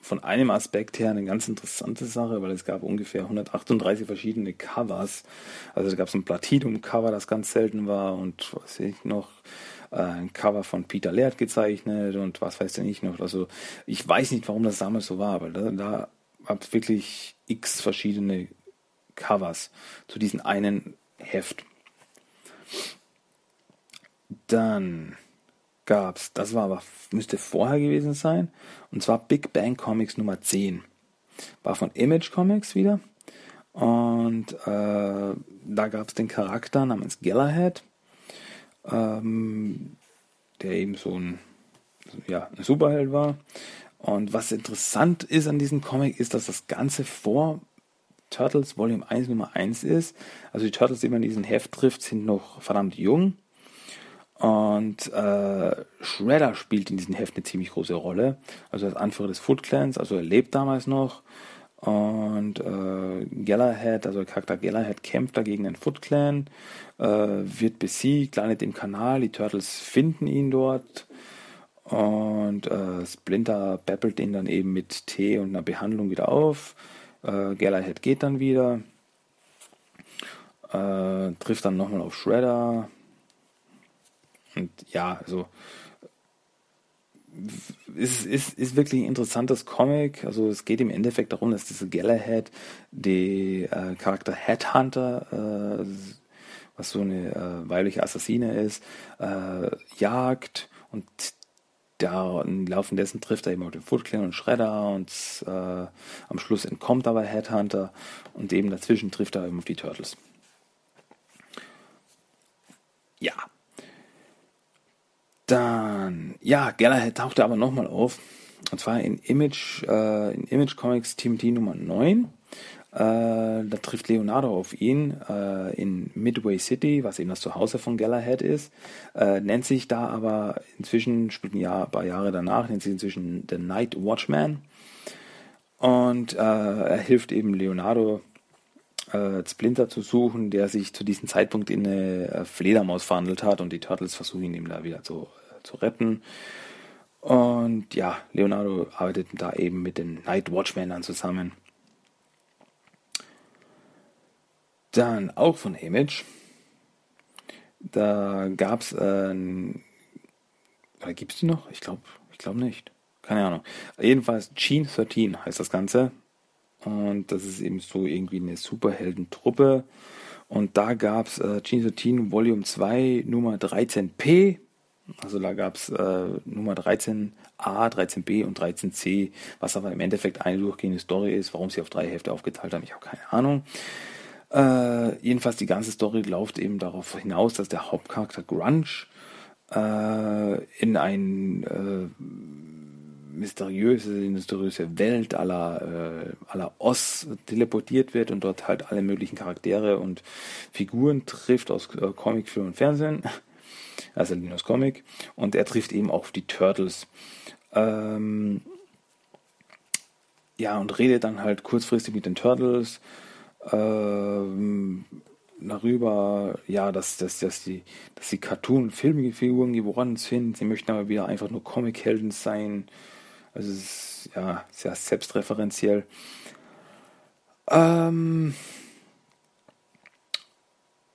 von einem Aspekt her eine ganz interessante Sache, weil es gab ungefähr 138 verschiedene Covers. Also da gab es ein Platinum-Cover, das ganz selten war und was weiß ich noch, äh, ein Cover von Peter Laird gezeichnet und was weiß ich noch. Also ich weiß nicht, warum das damals so war, aber da, da gab es wirklich x verschiedene Covers zu diesem einen Heft. Dann gab's, das war aber, müsste vorher gewesen sein, und zwar Big Bang Comics Nummer 10. War von Image Comics wieder. Und äh, da gab es den Charakter namens Galahad, ähm, der eben so ein, ja, ein Superheld war. Und was interessant ist an diesem Comic, ist, dass das Ganze vor Turtles Volume 1 Nummer 1 ist. Also die Turtles, die man in diesem Heft trifft, sind noch verdammt jung. Und äh, Shredder spielt in diesem Heft eine ziemlich große Rolle. Also als Anführer des Foot Clans, also er lebt damals noch. Und äh, Galahad, also der Charakter Galahad, kämpft dagegen den Foot Clan, äh, wird besiegt, landet im Kanal, die Turtles finden ihn dort. Und äh, Splinter beppelt ihn dann eben mit Tee und einer Behandlung wieder auf. Äh, Galahad geht dann wieder, äh, trifft dann nochmal auf Shredder, und ja, also ist, ist, ist wirklich ein interessantes Comic. Also es geht im Endeffekt darum, dass diese Galahad, die äh, Charakter Headhunter, äh, was so eine äh, weibliche Assassine ist, äh, jagt und da im Laufe dessen trifft er eben auch den Foot Clan und Shredder und äh, am Schluss entkommt aber Headhunter und eben dazwischen trifft er eben auf die Turtles. Ja, dann, ja, Galahad tauchte aber nochmal auf. Und zwar in Image, äh, in Image Comics Team T Nummer 9. Äh, da trifft Leonardo auf ihn äh, in Midway City, was eben das Zuhause von Galahad ist. Äh, nennt sich da aber inzwischen, spielt ein, Jahr, ein paar Jahre danach, nennt sich inzwischen The Night Watchman. Und äh, er hilft eben Leonardo, äh, Splinter zu suchen, der sich zu diesem Zeitpunkt in eine Fledermaus verhandelt hat und die Turtles versuchen ihn da wieder zu zu retten. Und ja, Leonardo arbeitet da eben mit den Night Watchmännern zusammen. Dann auch von Image. Da gab es, äh, oder gibt es die noch? Ich glaube ich glaub nicht. Keine Ahnung. Jedenfalls Gene 13 heißt das Ganze. Und das ist eben so irgendwie eine Superheldentruppe. Und da gab es äh, Gene 13 Volume 2 Nummer 13p also da gab es äh, Nummer 13a, 13b und 13c, was aber im Endeffekt eine durchgehende Story ist. Warum sie auf drei Hefte aufgeteilt haben, ich habe keine Ahnung. Äh, jedenfalls die ganze Story läuft eben darauf hinaus, dass der Hauptcharakter Grunge äh, in ein äh, mysteriöse, mysteriöse Welt aller, äh, aller Oz teleportiert wird und dort halt alle möglichen Charaktere und Figuren trifft aus äh, Comic, Film und Fernsehen also Linus Comic, und er trifft eben auch auf die Turtles. Ähm, ja, und redet dann halt kurzfristig mit den Turtles ähm, darüber, ja, dass, dass, dass die, dass die Cartoon- und Filmfiguren geworden sind. Sie möchten aber wieder einfach nur Comic-Helden sein. Also es ist ja sehr selbstreferenziell. Ähm,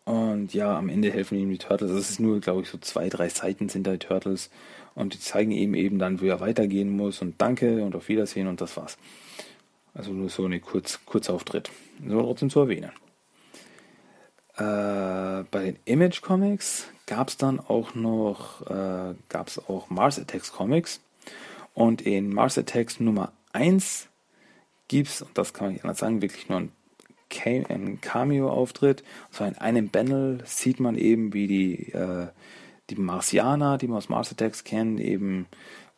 und ja, am Ende helfen ihm die Turtles. Das ist nur, glaube ich, so zwei, drei Seiten sind da die Turtles. Und die zeigen ihm eben dann, wo er weitergehen muss. Und danke und auf Wiedersehen und das war's. Also nur so ein Kurz, Kurzauftritt. So trotzdem zu erwähnen. Äh, bei den Image Comics gab es dann auch noch, äh, gab es auch Mars Attacks Comics. Und in Mars Attacks Nummer 1 gibt es, und das kann man nicht anders sagen, wirklich nur ein ein Cameo-Auftritt. Und zwar in einem Panel sieht man eben, wie die, äh, die Marsianer, die man aus Mars Attacks kennt, eben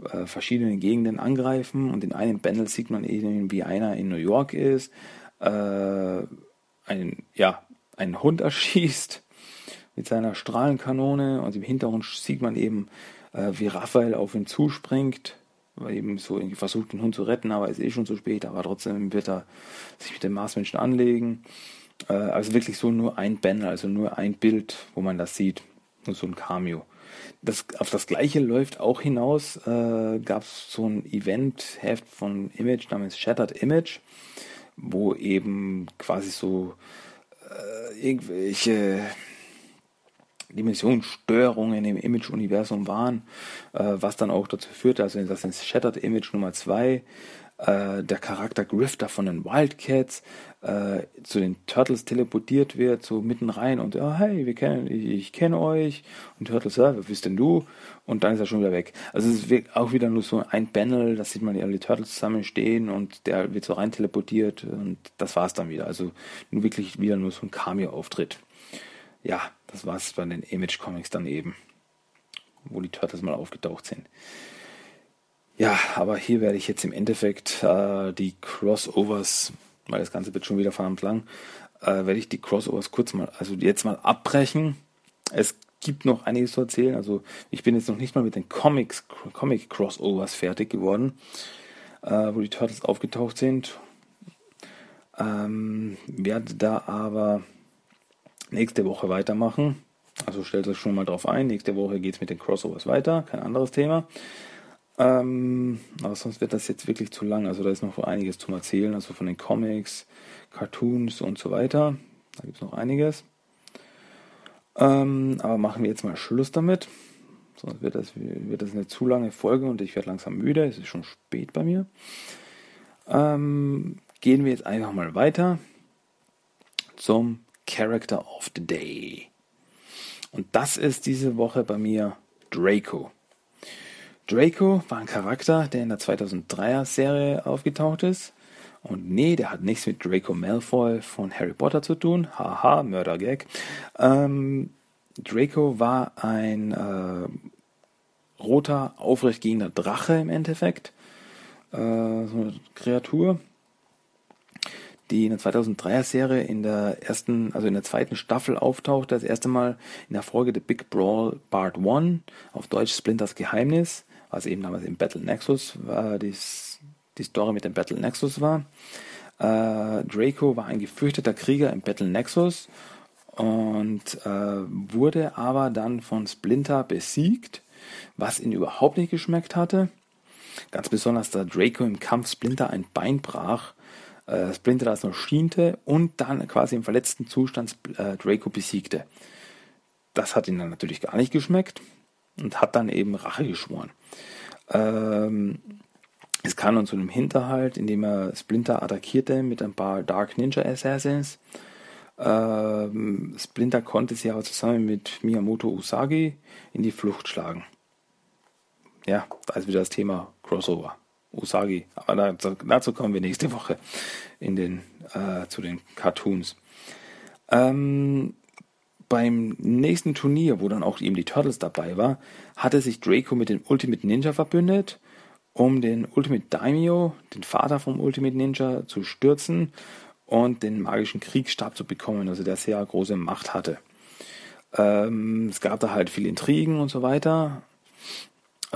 äh, verschiedene Gegenden angreifen. Und in einem Panel sieht man eben, wie einer in New York ist, äh, einen, ja, einen Hund erschießt mit seiner Strahlenkanone. Und im Hintergrund sieht man eben, äh, wie Raphael auf ihn zuspringt eben so irgendwie versucht, den Hund zu retten, aber ist eh schon zu spät, aber trotzdem wird er sich mit dem Marsmenschen anlegen. Äh, also wirklich so nur ein Banner, also nur ein Bild, wo man das sieht. Nur so ein Cameo. das, auf das gleiche läuft auch hinaus. Äh, Gab es so ein Event-Heft von Image namens Shattered Image, wo eben quasi so äh, irgendwelche Dimensionsstörungen im Image-Universum waren, äh, was dann auch dazu führte, also das ist Shattered Image Nummer 2, äh, der Charakter Grifter von den Wildcats äh, zu den Turtles teleportiert wird, so mitten rein und oh, hey, wir kennen, ich, ich kenne euch und Turtles, ja, wer bist denn du? Und dann ist er schon wieder weg. Also es ist auch wieder nur so ein Panel, da sieht man alle Turtles zusammen stehen und der wird so rein teleportiert und das war's dann wieder. Also wirklich wieder nur so ein Cameo-Auftritt. Ja, das war's bei den Image Comics dann eben, wo die Turtles mal aufgetaucht sind. Ja, aber hier werde ich jetzt im Endeffekt äh, die Crossovers, weil das Ganze wird schon wieder verdammt lang, äh, werde ich die Crossovers kurz mal, also jetzt mal abbrechen. Es gibt noch einiges zu erzählen. Also ich bin jetzt noch nicht mal mit den Comics, Comic Crossovers fertig geworden, äh, wo die Turtles aufgetaucht sind. Ähm, werde da aber nächste Woche weitermachen. Also stellt euch schon mal drauf ein. Nächste Woche geht es mit den Crossovers weiter. Kein anderes Thema. Ähm, aber sonst wird das jetzt wirklich zu lang. Also da ist noch einiges zum Erzählen. Also von den Comics, Cartoons und so weiter. Da gibt es noch einiges. Ähm, aber machen wir jetzt mal Schluss damit. Sonst wird das, wird das eine zu lange Folge und ich werde langsam müde. Es ist schon spät bei mir. Ähm, gehen wir jetzt einfach mal weiter zum Character of the Day. Und das ist diese Woche bei mir Draco. Draco war ein Charakter, der in der 2003er Serie aufgetaucht ist. Und nee, der hat nichts mit Draco Malfoy von Harry Potter zu tun. Haha, Mördergag. Ähm, Draco war ein äh, roter, aufrechtgehender Drache im Endeffekt. Äh, so eine Kreatur, die in der 2003er Serie in der ersten, also in der zweiten Staffel auftauchte. Das erste Mal in der Folge The Big Brawl Part 1, auf Deutsch Splinters Geheimnis was eben damals im Battle Nexus war, die, die Story mit dem Battle Nexus war. Äh, Draco war ein gefürchteter Krieger im Battle Nexus und äh, wurde aber dann von Splinter besiegt, was ihn überhaupt nicht geschmeckt hatte. Ganz besonders, da Draco im Kampf Splinter ein Bein brach, äh, Splinter das noch schiente und dann quasi im verletzten Zustand äh, Draco besiegte. Das hat ihn dann natürlich gar nicht geschmeckt und hat dann eben Rache geschworen. Ähm, es kam dann zu einem Hinterhalt, in dem er Splinter attackierte mit ein paar Dark Ninja Assassins. Ähm, Splinter konnte sie aber zusammen mit Miyamoto Usagi in die Flucht schlagen. Ja, da ist wieder das Thema Crossover. Usagi. Aber dazu, dazu kommen wir nächste Woche in den, äh, zu den Cartoons. Ähm, beim nächsten Turnier, wo dann auch eben die Turtles dabei war, hatte sich Draco mit dem Ultimate Ninja verbündet, um den Ultimate Daimyo, den Vater vom Ultimate Ninja, zu stürzen und den magischen Kriegsstab zu bekommen, also der sehr große Macht hatte. Ähm, es gab da halt viele Intrigen und so weiter.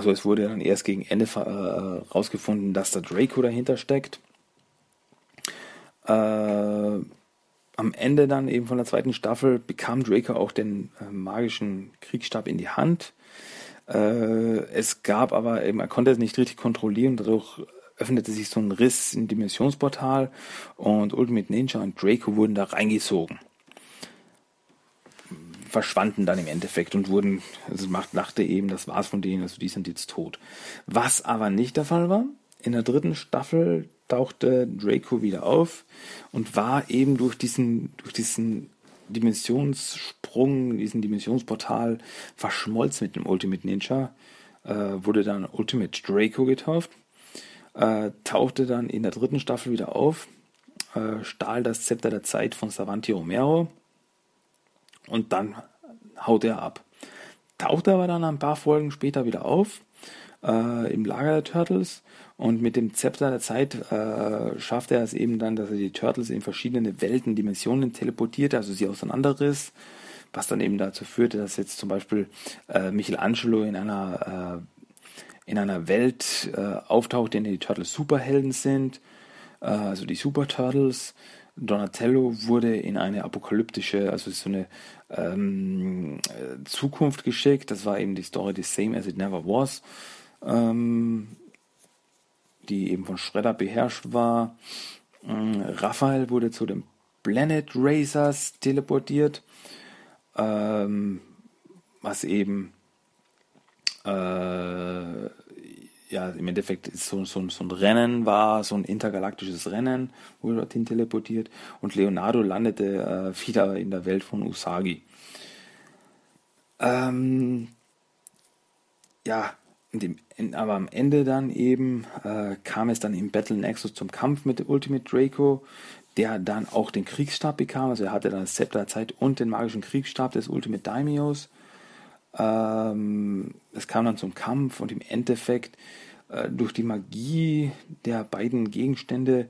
Also es wurde dann erst gegen Ende äh, rausgefunden, dass da Draco dahinter steckt. Äh, am Ende dann eben von der zweiten Staffel bekam Draco auch den äh, magischen Kriegsstab in die Hand. Äh, es gab aber eben, er konnte es nicht richtig kontrollieren, dadurch öffnete sich so ein Riss im Dimensionsportal und Ultimate Ninja und Draco wurden da reingesogen. Verschwanden dann im Endeffekt und wurden, also Macht dachte eben, das war's von denen, also die sind jetzt tot. Was aber nicht der Fall war, in der dritten Staffel tauchte Draco wieder auf und war eben durch diesen, durch diesen Dimensionssprung, diesen Dimensionsportal verschmolzen mit dem Ultimate Ninja, äh, wurde dann Ultimate Draco getauft, äh, tauchte dann in der dritten Staffel wieder auf, äh, stahl das Zepter der Zeit von Savanti Romero und dann haut er ab. Tauchte aber dann ein paar Folgen später wieder auf äh, im Lager der Turtles und mit dem Zepter der Zeit äh, schafft er es eben dann, dass er die Turtles in verschiedene Welten, Dimensionen teleportiert, also sie auseinanderriss, was dann eben dazu führte, dass jetzt zum Beispiel äh, Michelangelo in einer, äh, in einer Welt äh, auftaucht, in der die Turtles Superhelden sind, äh, also die Super Turtles. Donatello wurde in eine apokalyptische, also so eine ähm, Zukunft geschickt. Das war eben die Story The Same as It Never Was, ähm, die eben von Shredder beherrscht war. Ähm, Raphael wurde zu den Planet Racers teleportiert, ähm, was eben äh, ja, im Endeffekt so, so, so ein Rennen war, so ein intergalaktisches Rennen, wurde dorthin teleportiert und Leonardo landete äh, wieder in der Welt von Usagi. Ähm, ja, dem, aber am Ende dann eben äh, kam es dann im Battle Nexus zum Kampf mit Ultimate Draco, der dann auch den Kriegsstab bekam, also er hatte dann das Zepter der Zeit und den magischen Kriegsstab des Ultimate Daimios. Ähm, es kam dann zum Kampf und im Endeffekt äh, durch die Magie der beiden Gegenstände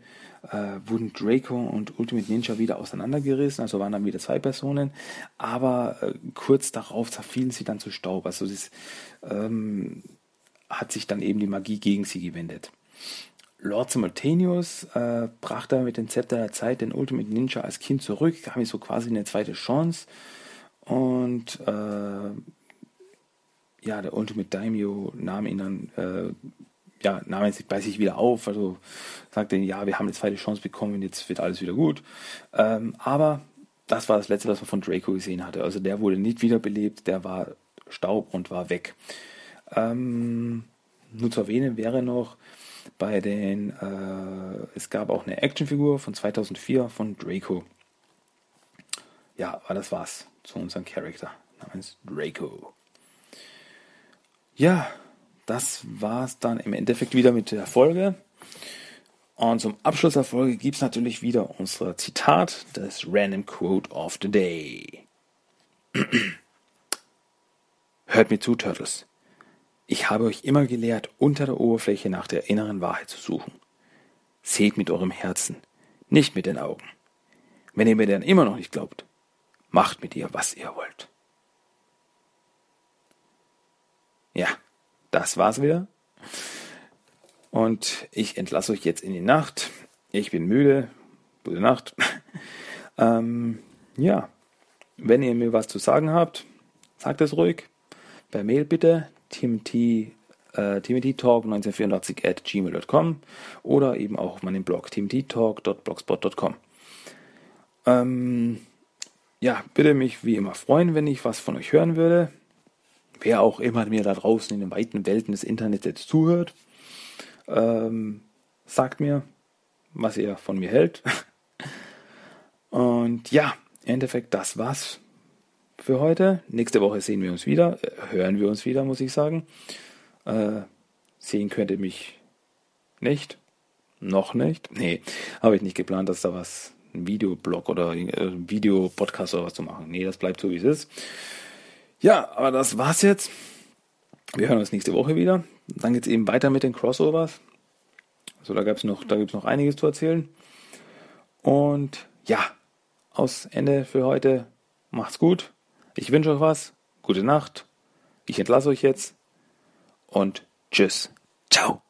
äh, wurden Draco und Ultimate Ninja wieder auseinandergerissen, also waren dann wieder zwei Personen, aber äh, kurz darauf zerfielen sie dann zu Staub. Also das ähm, hat sich dann eben die Magie gegen sie gewendet. Lord Simultaneous äh, brachte mit dem Zepter der Zeit den Ultimate Ninja als Kind zurück, gab ihm so quasi eine zweite Chance und äh, ja, der Ultimate Daimyo nahm ihn dann, äh, ja, nahm ihn bei sich wieder auf, also sagte, ja, wir haben eine zweite Chance bekommen und jetzt wird alles wieder gut. Ähm, aber das war das letzte, was man von Draco gesehen hatte. Also der wurde nicht wiederbelebt, der war Staub und war weg. Ähm, nur zu erwähnen wäre noch, bei den, äh, es gab auch eine Actionfigur von 2004 von Draco. Ja, aber das war's zu unserem Charakter namens Draco. Ja, das war's dann im Endeffekt wieder mit der Folge. Und zum Abschluss der Folge gibt es natürlich wieder unser Zitat, das Random Quote of the Day. Hört mir zu, Turtles. Ich habe euch immer gelehrt, unter der Oberfläche nach der inneren Wahrheit zu suchen. Seht mit eurem Herzen, nicht mit den Augen. Wenn ihr mir dann immer noch nicht glaubt, macht mit ihr, was ihr wollt. Ja, das war's wieder. Und ich entlasse euch jetzt in die Nacht. Ich bin müde. Gute Nacht. ähm, ja, wenn ihr mir was zu sagen habt, sagt es ruhig. Per Mail bitte. Timothy, äh, timothytalk1984 at gmail.com oder eben auch auf meinem Blog timothytalk.blogspot.com. Ähm, ja, würde mich wie immer freuen, wenn ich was von euch hören würde wer auch immer mir da draußen in den weiten Welten des Internets jetzt zuhört, ähm, sagt mir, was ihr von mir hält. Und ja, im Endeffekt, das war's für heute. Nächste Woche sehen wir uns wieder, äh, hören wir uns wieder, muss ich sagen. Äh, sehen könnt ihr mich nicht. Noch nicht. Nee, habe ich nicht geplant, dass da was, ein Videoblog oder äh, Videopodcast oder was zu machen. Nee, das bleibt so, wie es ist. Ja, aber das war's jetzt. Wir hören uns nächste Woche wieder. Dann geht's eben weiter mit den Crossovers. Also da gab's noch, da gibt's noch einiges zu erzählen. Und ja, aus Ende für heute. Macht's gut. Ich wünsche euch was. Gute Nacht. Ich entlasse euch jetzt. Und tschüss. Ciao.